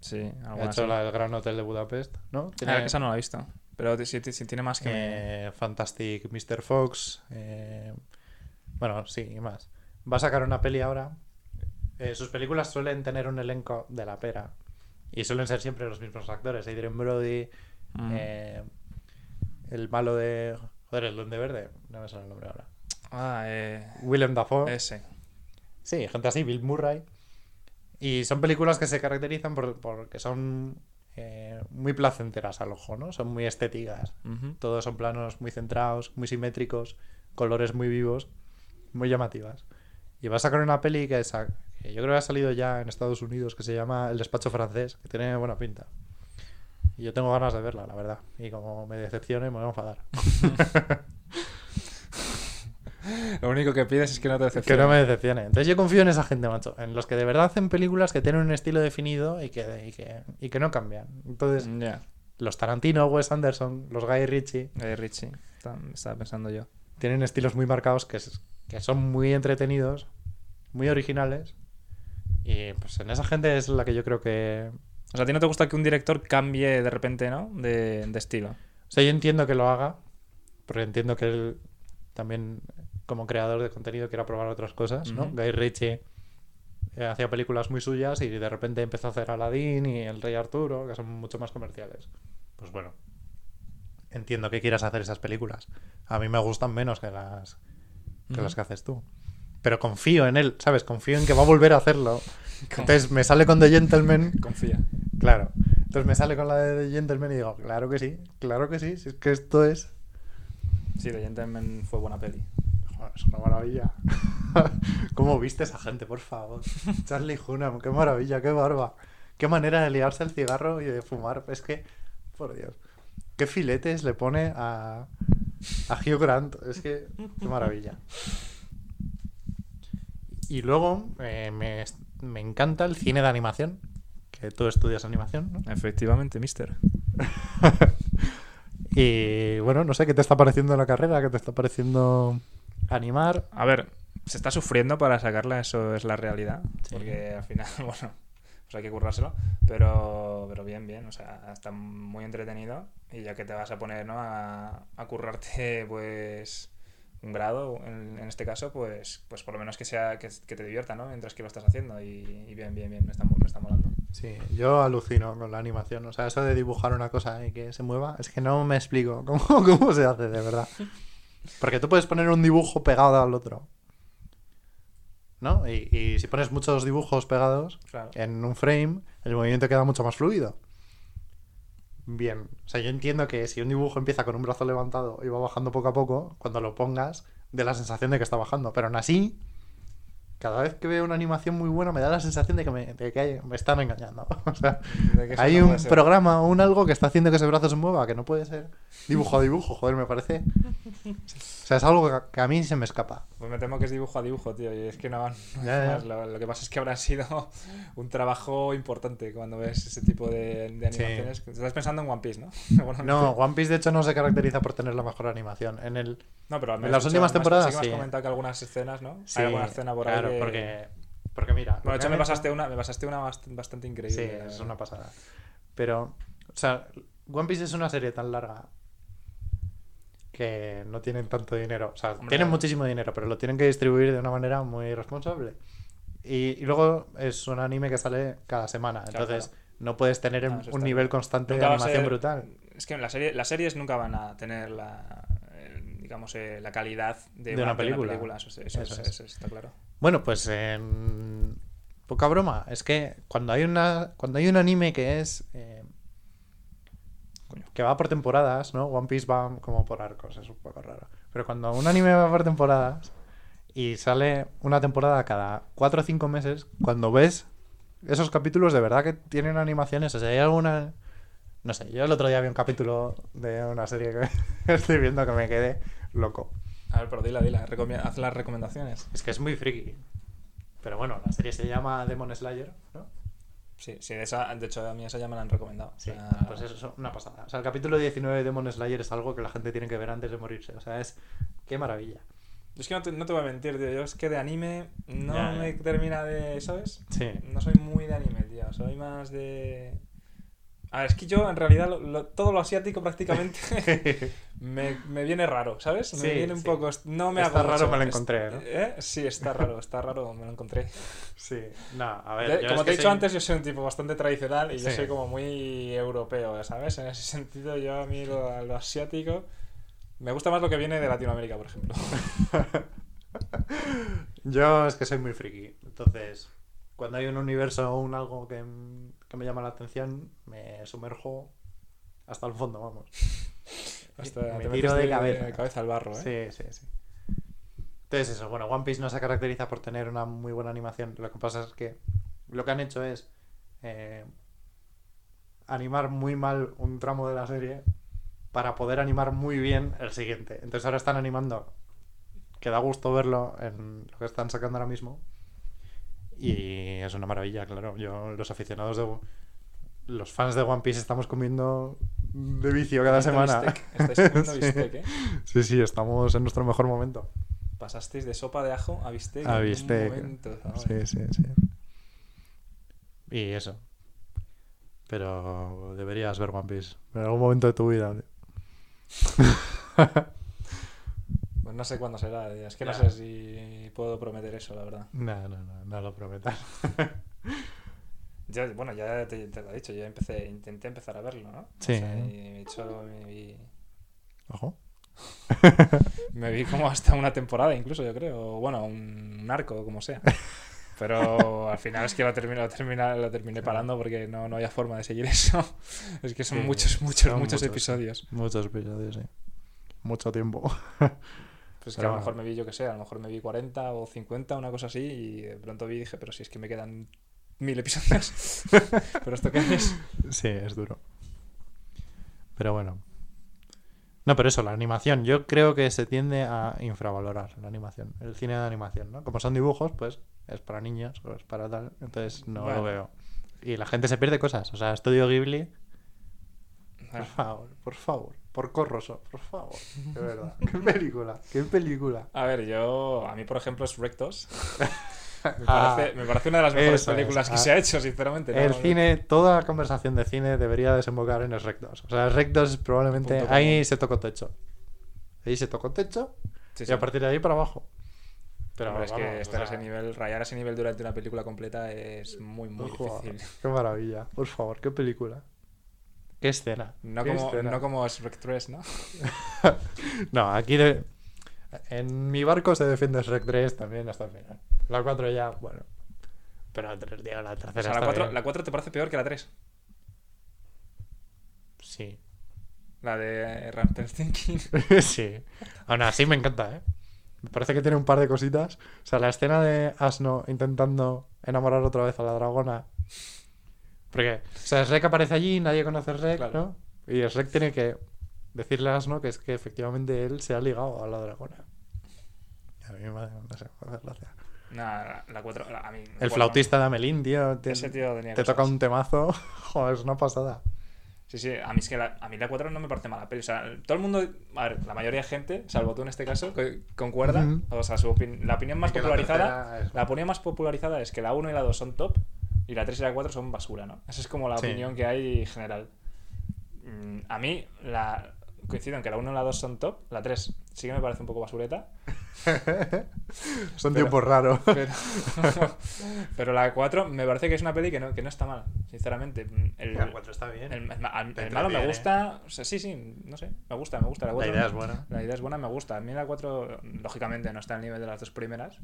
S2: Sí,
S1: Ha hecho la del Gran Hotel de Budapest, ¿no?
S2: Ah, esa no la he visto. Pero si, si tiene más que me...
S1: Eh, Fantastic Mr. Fox. eh, bueno, sí, y más. Va a sacar una peli ahora. Eh, sus películas suelen tener un elenco de la pera. Y suelen ser siempre los mismos actores. Adrian Brody,
S2: Mm.
S1: eh, el malo de... Joder, el Duende Verde. No me sale el nombre ahora.
S2: Ah, eh,
S1: Willem Dafoe.
S2: ese.
S1: Sí, gente así, Bill Murray. Y son películas que se caracterizan por, porque son eh, muy placenteras al ojo, ¿no? Son muy estéticas. Todos son planos muy centrados, muy simétricos, colores muy vivos, muy llamativas. Y va a sacar una peli que, sa- que yo creo que ha salido ya en Estados Unidos, que se llama El despacho francés, que tiene buena pinta. Y yo tengo ganas de verla, la verdad. Y como me decepcione, me voy a enfadar. (laughs)
S2: Lo único que pides es que no te
S1: Que
S2: decepcione.
S1: no me decepcione. Entonces yo confío en esa gente, macho. En los que de verdad hacen películas que tienen un estilo definido y que, y que, y que no cambian. Entonces, los Tarantino, Wes Anderson, los Guy Ritchie,
S2: Richie. Está- Estaba pensando yo.
S1: tienen estilos muy marcados que, que son muy entretenidos, muy originales. Y pues en esa gente es la que yo creo que...
S2: O sea, ¿a ti no te gusta que un director cambie de repente, ¿no? De, de estilo.
S1: O sea, yo entiendo que lo haga, porque entiendo que él también como creador de contenido quiera probar otras cosas, ¿no? Guy Ritchie eh, hacía películas muy suyas y de repente empezó a hacer Aladdin y El Rey Arturo, que son mucho más comerciales. Pues bueno, entiendo que quieras hacer esas películas. A mí me gustan menos que las que las que haces tú. Pero confío en él, ¿sabes? Confío en que va a volver a hacerlo. Entonces me sale con The Gentleman,
S2: Confía.
S1: claro. Entonces me sale con la de The Gentleman y digo, claro que sí, claro que sí, si es que esto es...
S2: Sí, The Gentleman fue buena peli.
S1: Es una maravilla. (laughs) ¿Cómo viste esa gente, por favor? (laughs) Charlie Hunnam, qué maravilla, qué barba. Qué manera de liarse el cigarro y de fumar. Es que, por Dios, qué filetes le pone a, a Hugh Grant. Es que, qué maravilla. Y luego eh, me, me encanta el cine de animación, que tú estudias animación, ¿no?
S2: Efectivamente, mister. (laughs)
S1: Y bueno, no sé qué te está pareciendo la carrera, qué te está pareciendo animar.
S2: A ver, se está sufriendo para sacarla, eso es la realidad.
S1: Sí.
S2: Porque al final, (laughs) bueno, pues hay que currárselo. Pero, pero bien, bien. O sea, está muy entretenido. Y ya que te vas a poner, ¿no? A, a currarte, pues, un grado, en, en este caso, pues, pues por lo menos que sea que, que te divierta, ¿no? Mientras que lo estás haciendo. Y, y bien, bien, bien. Me está, me está molando.
S1: Sí, yo alucino con la animación. O sea, eso de dibujar una cosa y que se mueva, es que no me explico (laughs) cómo, cómo se hace, de verdad. Porque tú puedes poner un dibujo pegado al otro. ¿No? Y, y si pones muchos dibujos pegados
S2: Claro.
S1: en un frame, el movimiento queda mucho más fluido. Bien. O sea, yo entiendo que si un dibujo empieza con un brazo levantado y va bajando poco a poco, cuando lo pongas, de la sensación de que está bajando. Pero aún así, cada vez que veo una animación muy buena me da la sensación de que me, de que hay- me están engañando. (laughs) O sea, hay
S2: no
S1: un
S2: ser.
S1: programa o un algo que está haciendo que ese brazo se mueva, que no puede ser dibujo a dibujo, joder, me parece. O sea, es algo que, a mí se me escapa.
S2: Pues me temo que es dibujo a dibujo, tío. Y es que no. no
S1: Ya, ya.
S2: más. Lo, lo que pasa es que habrá sido un trabajo importante cuando ves ese tipo de, de
S1: Sí.
S2: animaciones. Estás pensando en One Piece, ¿no? (laughs) Seguramente.
S1: No, One Piece de hecho no se caracteriza por tener la mejor animación. En el
S2: No, pero
S1: en las últimas temporadas,
S2: sí que me
S1: sí.
S2: has comentado que algunas escenas, ¿no?
S1: Sí,
S2: Hay alguna escena por ahí.
S1: claro,
S2: que-
S1: porque, porque mira.
S2: Bueno, de hecho, me pasaste una, me pasaste una bast- bastante increíble.
S1: Sí, es una pasada. Pero, o sea, One Piece es una serie tan larga que no tienen tanto dinero. O sea,
S2: Hombre,
S1: tienen muchísimo dinero, pero lo tienen que distribuir de una manera muy responsable. Y, y luego es un anime que sale cada semana.
S2: Claro,
S1: Entonces,
S2: claro.
S1: no puedes tener
S2: Ah,
S1: un nivel constante
S2: Nunca
S1: de animación
S2: ser-
S1: brutal.
S2: Es que la serie, las series nunca van a tener la, el- digamos, eh, la calidad de,
S1: De una película.
S2: Es. eso está claro.
S1: Bueno, pues en poca broma. Es que cuando hay una cuando hay un anime que es eh,
S2: Coño.
S1: que va por temporadas, ¿no? One Piece va como por arcos, es un poco raro. Pero cuando un anime va por temporadas y sale una temporada cada cuatro o cinco meses, cuando ves esos capítulos de verdad que tienen animaciones, o sea, hay alguna no sé, yo el otro día vi un capítulo de una serie que (laughs) estoy viendo que me quedé loco.
S2: A ver, pero dila, dila. haz las recomendaciones.
S1: Es que es muy friki. Pero bueno, la serie se llama Demon Slayer, ¿no?
S2: Sí, sí, de, esa, de hecho a mí esa ya me la han recomendado.
S1: Sí,
S2: O sea,
S1: pues eso es una pasada. O sea, el capítulo 19 de Demon Slayer es algo que la gente tiene que ver antes de morirse. O sea, es... ¡Qué maravilla!
S2: Es que no te, no te voy a mentir, tío. Yo es que de anime no me termina de. ¿Sabes?
S1: Sí.
S2: No soy muy de anime, tío. Soy más de. Es que yo en realidad lo- lo- todo lo asiático prácticamente (laughs) me, me viene raro, ¿sabes? Me
S1: Sí,
S2: viene un
S1: sí.
S2: poco. No me
S1: Está
S2: hago
S1: raro,
S2: mucho.
S1: me lo encontré, ¿no?
S2: ¿Eh? Sí, está raro, está raro, me lo encontré.
S1: sí. No, a ver. Yo
S2: como te he dicho
S1: soy-
S2: antes, yo soy un tipo bastante tradicional y yo soy como muy europeo, ¿sabes? En ese sentido, yo a mí lo, lo asiático. Me gusta más lo que viene de Latinoamérica, por ejemplo. (laughs)
S1: Yo es que soy muy friki. Entonces, cuando hay un universo o un algo que, que me llama la atención, me sumerjo hasta el fondo, vamos. (laughs)
S2: Hasta
S1: me tiro
S2: metes
S1: de cabeza.
S2: al barro, ¿eh?
S1: Sí, sí, sí. Entonces eso, bueno, One Piece no se caracteriza por tener una muy buena animación. Lo que pasa es que lo que han hecho es eh, animar muy mal un tramo de la serie para poder animar muy bien el siguiente. Entonces ahora están animando, que da gusto verlo en lo que están sacando ahora mismo. Y es una maravilla, claro. Yo, los aficionados de... Los fans de One Piece estamos comiendo de vicio cada semana.
S2: bistec. Estáis (laughs) comiendo
S1: Sí.
S2: bistec, ¿eh?
S1: Sí, sí, estamos en nuestro mejor momento.
S2: Pasasteis de sopa de ajo a bistec.
S1: A
S2: en un
S1: bistec.
S2: momento.
S1: Sí, sí, sí. Y eso. Pero deberías ver One Piece en algún momento de tu vida. (laughs)
S2: Pues no sé cuándo será. Es que no sé si puedo prometer eso, la verdad.
S1: No, no, no, no lo prometas. (laughs)
S2: Ya, bueno, ya te, te lo he dicho. Yo empecé, intenté empezar a verlo, ¿no? O
S1: Sí.
S2: sea, y de hecho, me vi,
S1: Ojo. (laughs)
S2: me vi como hasta una temporada, incluso, yo creo. o Bueno, un, un arco, como sea. Pero al final es que lo terminé, lo terminé, lo terminé parando porque no, no había forma de seguir eso. (laughs) Es que son
S1: Sí,
S2: muchos, muchos,
S1: son
S2: muchos
S1: muchos.
S2: episodios.
S1: Muchos episodios, sí. Mucho tiempo.
S2: Pues que a lo mejor me vi, yo que sé, a lo mejor me vi 40 o 50, una cosa así, y de pronto vi y dije, pero si es que me quedan mil episodios. (laughs) ¿Pero esto qué es?
S1: Sí, es duro. Pero bueno. No, pero eso, la animación. Yo creo que se tiende a infravalorar la animación. El cine de animación, ¿no? Como son dibujos, pues es para niños o es para tal. Entonces no
S2: Bueno.
S1: lo veo. Y la gente se pierde cosas. O sea, Estudio Ghibli. Por favor, por favor. Por Corroso, por favor. (laughs) De verdad. Qué película. Qué película.
S2: A ver, yo, a mí por ejemplo es Rectos. (laughs) Me
S1: Ah,
S2: parece, me parece una de las mejores
S1: es.
S2: películas que
S1: Ah.
S2: se ha hecho, sinceramente. ¿no?
S1: El cine, toda conversación de cine debería desembocar en el rectos. O sea, el rectos es probablemente.
S2: Punto
S1: Ahí
S2: común.
S1: se tocó techo. Ahí se tocó techo.
S2: Sí,
S1: Y
S2: sí.
S1: a partir de ahí para abajo. Pero
S2: Hombre, es que
S1: o
S2: estar a
S1: sea,
S2: ese nivel, rayar a ese nivel durante una película completa es muy, muy difícil.
S1: Qué maravilla. Por favor, qué película. Qué escena.
S2: No
S1: qué
S2: como,
S1: escena.
S2: no como Shrek 3, ¿no? (laughs)
S1: No, aquí de- en mi barco se defiende Shrek 3 también hasta el final. La 4 ya, bueno. Pero la 3, tío, la
S2: O
S1: tercera
S2: sea, la
S1: está
S2: 4,
S1: bien.
S2: la 4 te parece peor que la 3.
S1: Sí.
S2: La de Rampenstinking. (laughs)
S1: sí. Aún así me encanta, ¿eh? Me parece que tiene un par de cositas. O sea, la escena de Asno intentando enamorar otra vez a la dragona. Porque, o sea, Shrek aparece allí, nadie conoce a Shrek,
S2: Claro.
S1: ¿no? Y Shrek tiene que decirle a Asno que es que efectivamente él se ha ligado a la dragona. A mí me, no sé, me hace gracia.
S2: Nada, la 4. A mí,
S1: El
S2: bueno,
S1: flautista de Amelín, tío. Te,
S2: Ese tío tenía
S1: te toca un temazo. (laughs) Joder, es una pasada.
S2: Sí, sí, a mí es que la, a mí la 4 no me parece mala peli. O sea, todo el mundo, a ver, la mayoría de gente, salvo tú en este caso, co- concuerda. O sea, su opin- la opinión más
S1: la
S2: popularizada.
S1: es-
S2: La opinión más popularizada es que la 1 y la 2 son top y la 3 y la 4 son basura, ¿no? Esa es como la
S1: Sí.
S2: opinión que hay general. Mm, A mí, la... coincido en que la 1 y la 2 son top, la 3 sí que me parece un poco basureta, (laughs)
S1: Son
S2: Pero-
S1: tiempos raros. (laughs)
S2: pero, (laughs) pero la 4 me parece que es una peli que no, que no está mal, sinceramente. Mm, El,
S1: La cuatro está bien.
S2: el, el el malo me
S1: entretiene.
S2: gusta, o sea, sí, sí, no sé, me gusta, me gusta. La,
S1: La
S2: 4
S1: idea es buena.
S2: La idea es buena, me gusta. A mí la 4, lógicamente, no está al nivel de las dos primeras.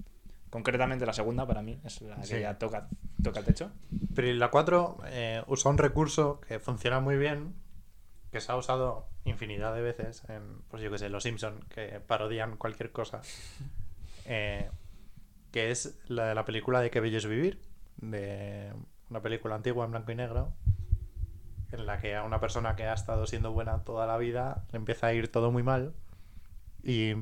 S2: Concretamente la segunda, para mí, es la que
S1: Sí.
S2: ya toca, toca el techo.
S1: Pero la 4 usa un recurso que funciona muy bien, que se ha usado infinidad de veces en, pues yo que sé, Los Simpson, que parodian cualquier cosa, eh, que es la de la película de Qué bello es vivir, de una película antigua en blanco y negro, en la que a una persona que ha estado siendo buena toda la vida le empieza a ir todo muy mal y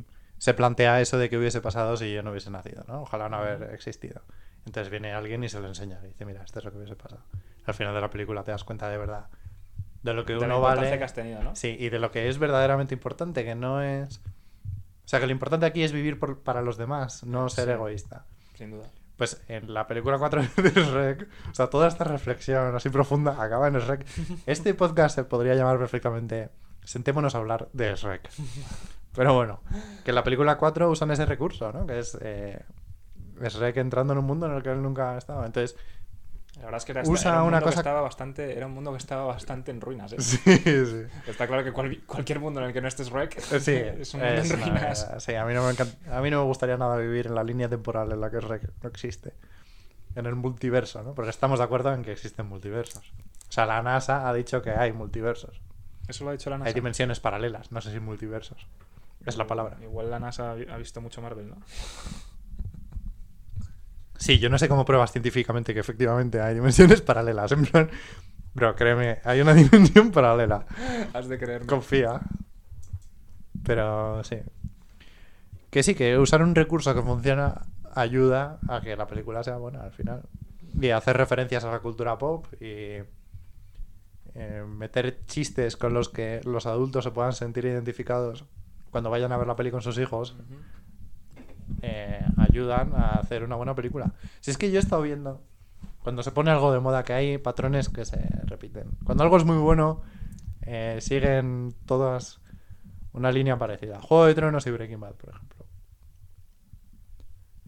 S1: se plantea eso de que hubiese pasado si yo no hubiese nacido, ¿no? Ojalá no haber existido. Entonces viene alguien y se lo enseña y dice, mira, esto es lo que hubiese pasado. Al final de la película te das cuenta de verdad de lo que
S2: De
S1: uno vale.
S2: que has tenido, ¿no?
S1: Sí, y de lo que es verdaderamente importante, que no es... O sea, que lo importante aquí es vivir por- para los demás, no ser
S2: Sí.
S1: egoísta.
S2: Sin duda.
S1: Pues en la película 4 de Shrek, o sea, toda esta reflexión así profunda acaba en Shrek. Este podcast se podría llamar perfectamente Sentémonos a hablar de Shrek. Pero bueno, que en la película 4 usan ese recurso, ¿no? Que es eh, Shrek entrando en un mundo en el que él nunca ha estado. Entonces,
S2: La verdad es que era,
S1: Usa
S2: era un
S1: una cosa-
S2: que estaba bastante, era un mundo que estaba bastante en ruinas. ¿eh?
S1: sí, sí.
S2: Está claro que cual- cualquier mundo en el que no estés Rec
S1: Eh, Sí, (laughs)
S2: es un mundo
S1: es
S2: en
S1: una-
S2: ruinas.
S1: sí, a mí, no me encanta- a mí no me gustaría nada vivir en la línea temporal en la que Shrek no existe. En el multiverso, ¿no? Porque estamos de acuerdo en que existen multiversos. O sea, la NASA ha dicho que hay multiversos.
S2: Eso lo ha dicho la NASA.
S1: Hay dimensiones paralelas, no sé si multiversos. Es la palabra.
S2: Igual la NASA ha vi- ha visto mucho Marvel, ¿no?
S1: Sí, yo no sé cómo pruebas científicamente que efectivamente hay dimensiones paralelas. En plan, bro, créeme, hay una (laughs) dimensión paralela.
S2: Has de creerme.
S1: Confía. Pero sí. Que sí, que usar un recurso que funciona ayuda a que la película sea buena al final. Y hacer referencias a la cultura pop y eh, meter chistes con los que los adultos se puedan sentir identificados cuando vayan a ver la peli con sus hijos eh, ayudan a hacer una buena película. Si es que yo he estado viendo, cuando se pone algo de moda, que hay patrones que se repiten. Cuando algo es muy bueno, eh, siguen todas una línea parecida. Juego de Tronos y Breaking Bad, por ejemplo.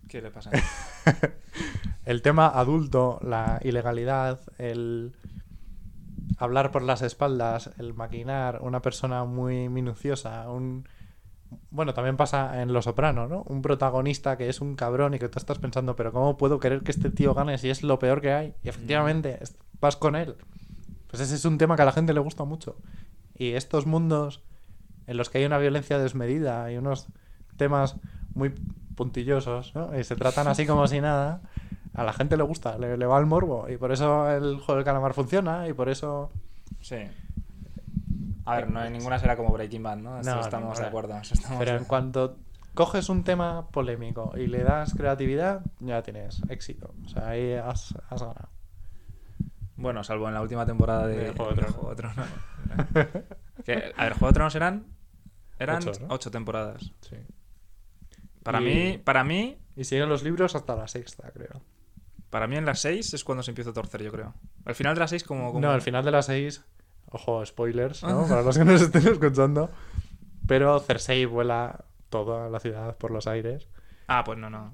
S2: ¿Qué le pasa? (laughs)
S1: el tema adulto, la ilegalidad, el hablar por las espaldas, el maquinar, una persona muy minuciosa, un... Bueno, también pasa en Los Soprano, ¿no? Un protagonista que es un cabrón y que tú estás pensando, pero ¿cómo puedo querer que este tío gane si es lo peor que hay? Y efectivamente, es- vas con él. Pues ese es un tema que a la gente le gusta mucho. Y estos mundos en los que hay una violencia desmedida y unos temas muy puntillosos, ¿no? Y se tratan así como si nada, a la gente le gusta, le, le va el morbo. Y por eso el juego del calamar funciona y por eso...
S2: Sí. A ver, no hay ninguna será como Breaking Bad, ¿no?
S1: No,
S2: estamos
S1: ninguna.
S2: de acuerdo. eso estamos
S1: Pero
S2: de-
S1: en cuanto coges un tema polémico y le das creatividad, ya tienes éxito. O sea, ahí has, has ganado.
S2: Bueno, salvo en la última temporada de,
S1: De Juego de Tronos.
S2: Juego de Tronos. (laughs) Que, a ver, Juego de Tronos eran, eran
S1: Ocho,
S2: temporadas.
S1: Sí.
S2: Para
S1: Y-
S2: mí, para mí,
S1: Y siguen los libros hasta la sexta, creo.
S2: para mí en las seis es cuando se empieza a torcer, yo creo. Al final de las seis como... como-
S1: No, al final de las seis, ojo, spoilers, ¿no? (laughs) Para los que nos estén escuchando. Pero Cersei vuela toda la ciudad por los aires.
S2: Ah, pues no, no.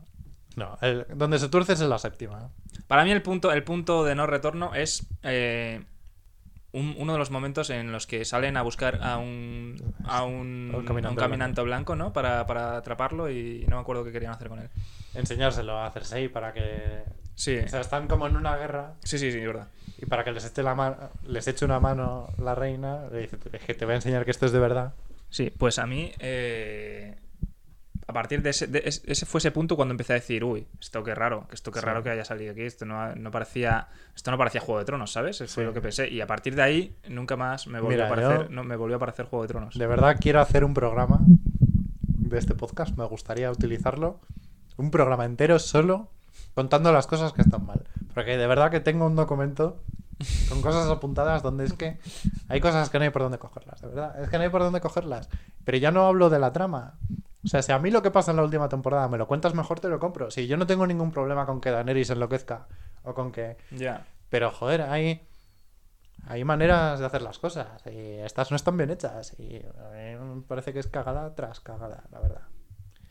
S1: No, el- donde se tuerce es en la séptima.
S2: Para mí el punto, el punto de no retorno es eh, un- uno de los momentos en los que salen a buscar a un, a (laughs) un,
S1: un caminante
S2: un caminante blanco, ¿no? Para, para atraparlo y no me acuerdo qué querían hacer con él.
S1: Enseñárselo a Cersei para que...
S2: Sí,
S1: O sea, están como en una guerra
S2: sí, sí, sí, es verdad.
S1: y para que les eche, la mano, les eche una mano la reina, le dice, es que te voy a enseñar que esto es de verdad.
S2: Sí, pues a mí, eh, a partir de ese, de ese fue ese punto cuando empecé a decir, uy, esto qué raro, que esto qué
S1: Sí.
S2: raro que haya salido aquí, esto no, no parecía, esto no parecía Juego de Tronos, ¿sabes? Eso fue
S1: Sí.
S2: lo que pensé. Y a partir de ahí nunca más me volvió
S1: Mira,
S2: a aparecer,
S1: yo-
S2: no, me volvió a aparecer Juego de Tronos.
S1: De verdad quiero hacer un programa de este podcast, me gustaría utilizarlo. Un programa entero solo contando las cosas que están mal. Porque de verdad que tengo un documento con cosas apuntadas donde es que hay cosas que no hay por dónde cogerlas, de verdad. Es que no hay por dónde cogerlas. Pero ya no hablo de la trama. O sea, si a mí lo que pasa en la última temporada me lo cuentas mejor, te lo compro. Si yo no tengo ningún problema con que Daenerys enloquezca o con que
S2: Ya.
S1: pero joder, hay, hay maneras de hacer las cosas. Y estas no están bien hechas. Y a mí me parece que es cagada tras cagada, la verdad.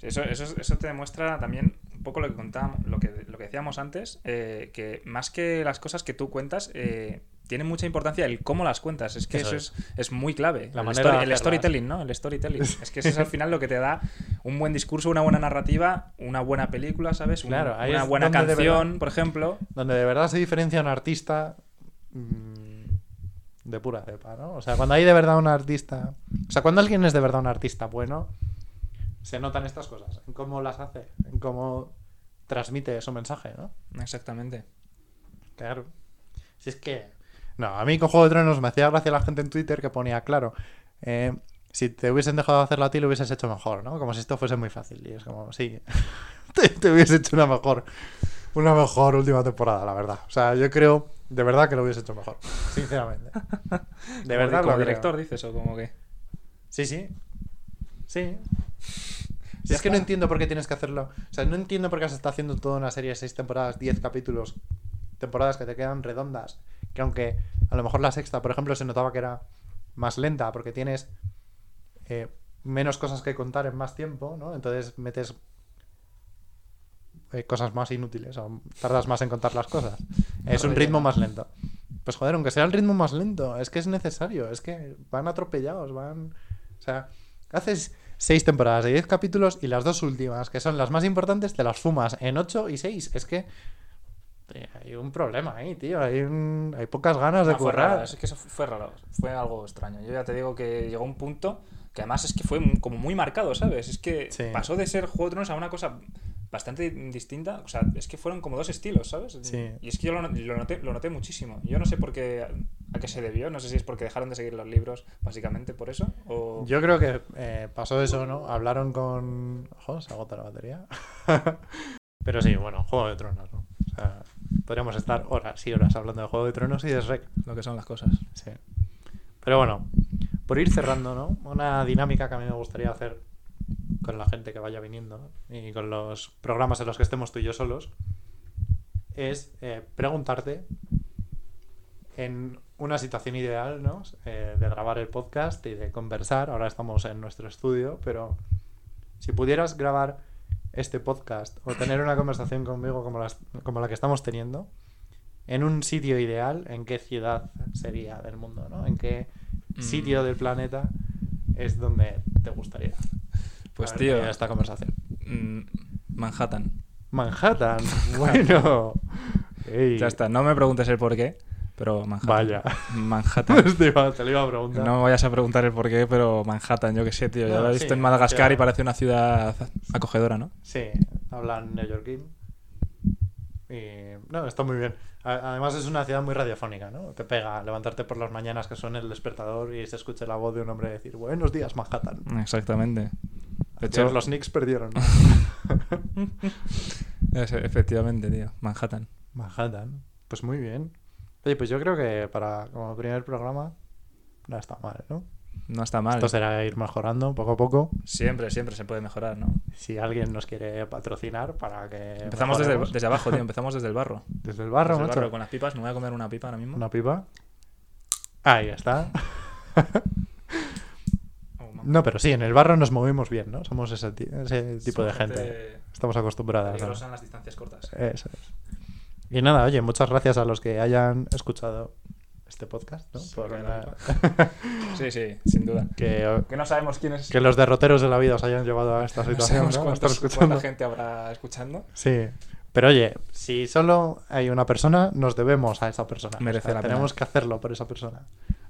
S2: Eso, eso, eso te demuestra también un poco lo que contábamos, lo que, lo que decíamos antes, eh, que más que las cosas que tú cuentas, eh, tiene mucha importancia el cómo las cuentas. Es que
S1: Eso
S2: eso, es, es muy clave.
S1: La
S2: el,
S1: manera de
S2: story- el storytelling, ¿no? El storytelling. (laughs) es que eso es al final lo que te da un buen discurso, una buena narrativa, una buena película, ¿sabes? Un-
S1: Claro, ahí
S2: una buena canción,
S1: verdad-
S2: por ejemplo.
S1: Donde de verdad se diferencia un artista mm, de pura cepa, ¿no? O sea, cuando hay de verdad un artista. O sea, cuando alguien es de verdad un artista bueno, se notan estas cosas. En cómo las hace, en cómo transmite su mensaje, ¿no?
S2: Exactamente.
S1: Claro. Si es que. No, a mí con Juego de Tronos me hacía gracia la gente en Twitter que ponía, claro, eh, si te hubiesen dejado de hacerlo a ti, lo hubieses hecho mejor, ¿no? Como si esto fuese muy fácil. Y es como, sí, (laughs) te, te hubiese hecho una mejor, una mejor última temporada, la verdad. O sea, yo creo, de verdad que lo hubiese hecho mejor, sinceramente. (laughs) De
S2: Como-
S1: verdad,
S2: Como
S1: lo creo.
S2: director, dices, o como que.
S1: Sí, sí. Sí. Si es que no entiendo por qué tienes que hacerlo. O sea, no entiendo por qué se está haciendo toda una serie de seis temporadas, diez capítulos, temporadas que te quedan redondas. Que aunque a lo mejor la sexta, por ejemplo, se notaba que era más lenta porque tienes eh, menos cosas que contar en más tiempo, ¿no? Entonces metes eh, cosas más inútiles o tardas más en contar las cosas. Es un ritmo más lento. Pues joder, aunque sea el ritmo más lento, es que es necesario, es que van atropellados, van... O sea, haces seis temporadas de diez capítulos y las dos últimas, que son las más importantes, te las fumas en ocho y seis. Es que hay un problema ahí, tío. Hay, un- hay pocas ganas de
S2: No,
S1: currar.
S2: es que eso fue raro, fue algo extraño. Yo ya te digo que llegó un punto que además es que fue como muy marcado, ¿sabes? Es que
S1: Sí.
S2: pasó de ser Juego de Tronos a una cosa bastante distinta. O sea, es que fueron como dos estilos, ¿sabes?
S1: Sí.
S2: Y es que yo lo, lo noté, lo noté muchísimo. Yo no sé por qué, a qué se debió. No sé si es porque dejaron de seguir los libros, básicamente por eso. O...
S1: Yo creo que eh, pasó eso, ¿no? Hablaron con... Ojo, se agota la batería. (laughs) Pero sí, bueno, Juego de Tronos, ¿no? O sea, podríamos estar horas y horas hablando de Juego de Tronos y de Shrek.
S2: Lo que son las cosas.
S1: Sí. Pero bueno, por ir cerrando, ¿no? Una dinámica que a mí me gustaría hacer con la gente que vaya viniendo y con los programas en los que estemos tú y yo solos es eh, preguntarte en una situación ideal, ¿no? Eh, de grabar el podcast y de conversar. Ahora estamos en nuestro estudio, pero si pudieras grabar este podcast o tener una conversación conmigo como, las- como la que estamos teniendo, en un sitio ideal, ¿en qué ciudad sería del mundo? ¿no? ¿En qué sitio
S2: Mm.
S1: del planeta es donde te gustaría?
S2: Pues tío,
S1: esta conversación.
S2: mm, Manhattan.
S1: Manhattan, (laughs) (laughs) bueno. Ey,
S2: Ya está, no me preguntes el por qué, pero Manhattan.
S1: Vaya.
S2: Manhattan. (laughs)
S1: te, iba- te lo iba a preguntar.
S2: No me vayas a preguntar el por qué, pero Manhattan, yo qué sé, tío. Ya
S1: No,
S2: lo he visto
S1: sí,
S2: en Madagascar y parece una ciudad acogedora, ¿no?
S1: Sí, hablan neoyorquín. Y no, está muy bien. Además es una ciudad muy radiofónica, ¿no? Te pega levantarte por las mañanas que suene el despertador y se escuche la voz de un hombre decir Buenos días, Manhattan.
S2: Exactamente. De
S1: Ayer
S2: hecho,
S1: los Knicks perdieron. (laughs)
S2: es- efectivamente, tío. Manhattan.
S1: Manhattan. Pues muy bien. Oye, pues yo creo que para como primer programa no está mal, ¿no?
S2: No está mal.
S1: Esto será ir mejorando poco a poco.
S2: Siempre, siempre se puede mejorar, ¿no?
S1: Si alguien nos quiere patrocinar para que
S2: Empezamos desde, abajo, tío. (laughs) Empezamos desde el barro.
S1: Desde el barro,
S2: Desde el barro, con las pipas. Me voy a comer una pipa ahora mismo.
S1: Una pipa. Ahí está. (laughs) No, pero sí, en el barro nos movemos bien, ¿no? Somos ese, ti- ese tipo de
S2: Son
S1: gente. Estamos acostumbradas.
S2: Peligrosa en las distancias cortas.
S1: Eso es. Y nada, oye, muchas gracias a los que hayan escuchado este podcast, ¿no?
S2: Sí,
S1: Por
S2: claro.
S1: una- (laughs)
S2: Sí, sí, sin duda.
S1: que,
S2: Que no sabemos quién es.
S1: que los derroteros de la vida os hayan llevado a esta
S2: no
S1: situación,
S2: sabemos
S1: ¿no? Escuchando.
S2: cuánta gente habrá escuchando.
S1: Sí. Pero oye, si solo hay una persona, nos debemos a esa persona.
S2: Merece la pena.
S1: Tenemos que hacerlo por esa persona.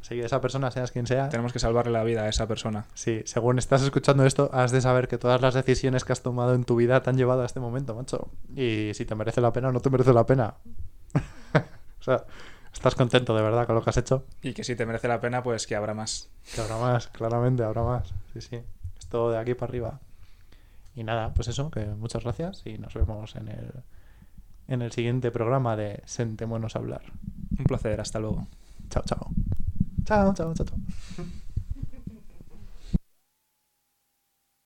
S1: Así que esa persona, seas quien sea,
S2: Tenemos que salvarle la vida a esa persona.
S1: sí, según estás escuchando esto, has de saber que todas las decisiones que has tomado en tu vida te han llevado a este momento, macho. Y si te merece la pena o no te merece la pena. (laughs) o sea, estás contento de verdad con lo que has hecho.
S2: Y que si te merece la pena, pues que habrá más.
S1: Que habrá más, claramente, habrá más. Sí, sí. Esto de aquí para arriba. Y nada, pues eso, que muchas gracias y nos vemos en el, en el siguiente programa de Sentémonos a hablar.
S2: Un placer, hasta luego.
S1: Chao, chao. Chao, chao, chao, chao.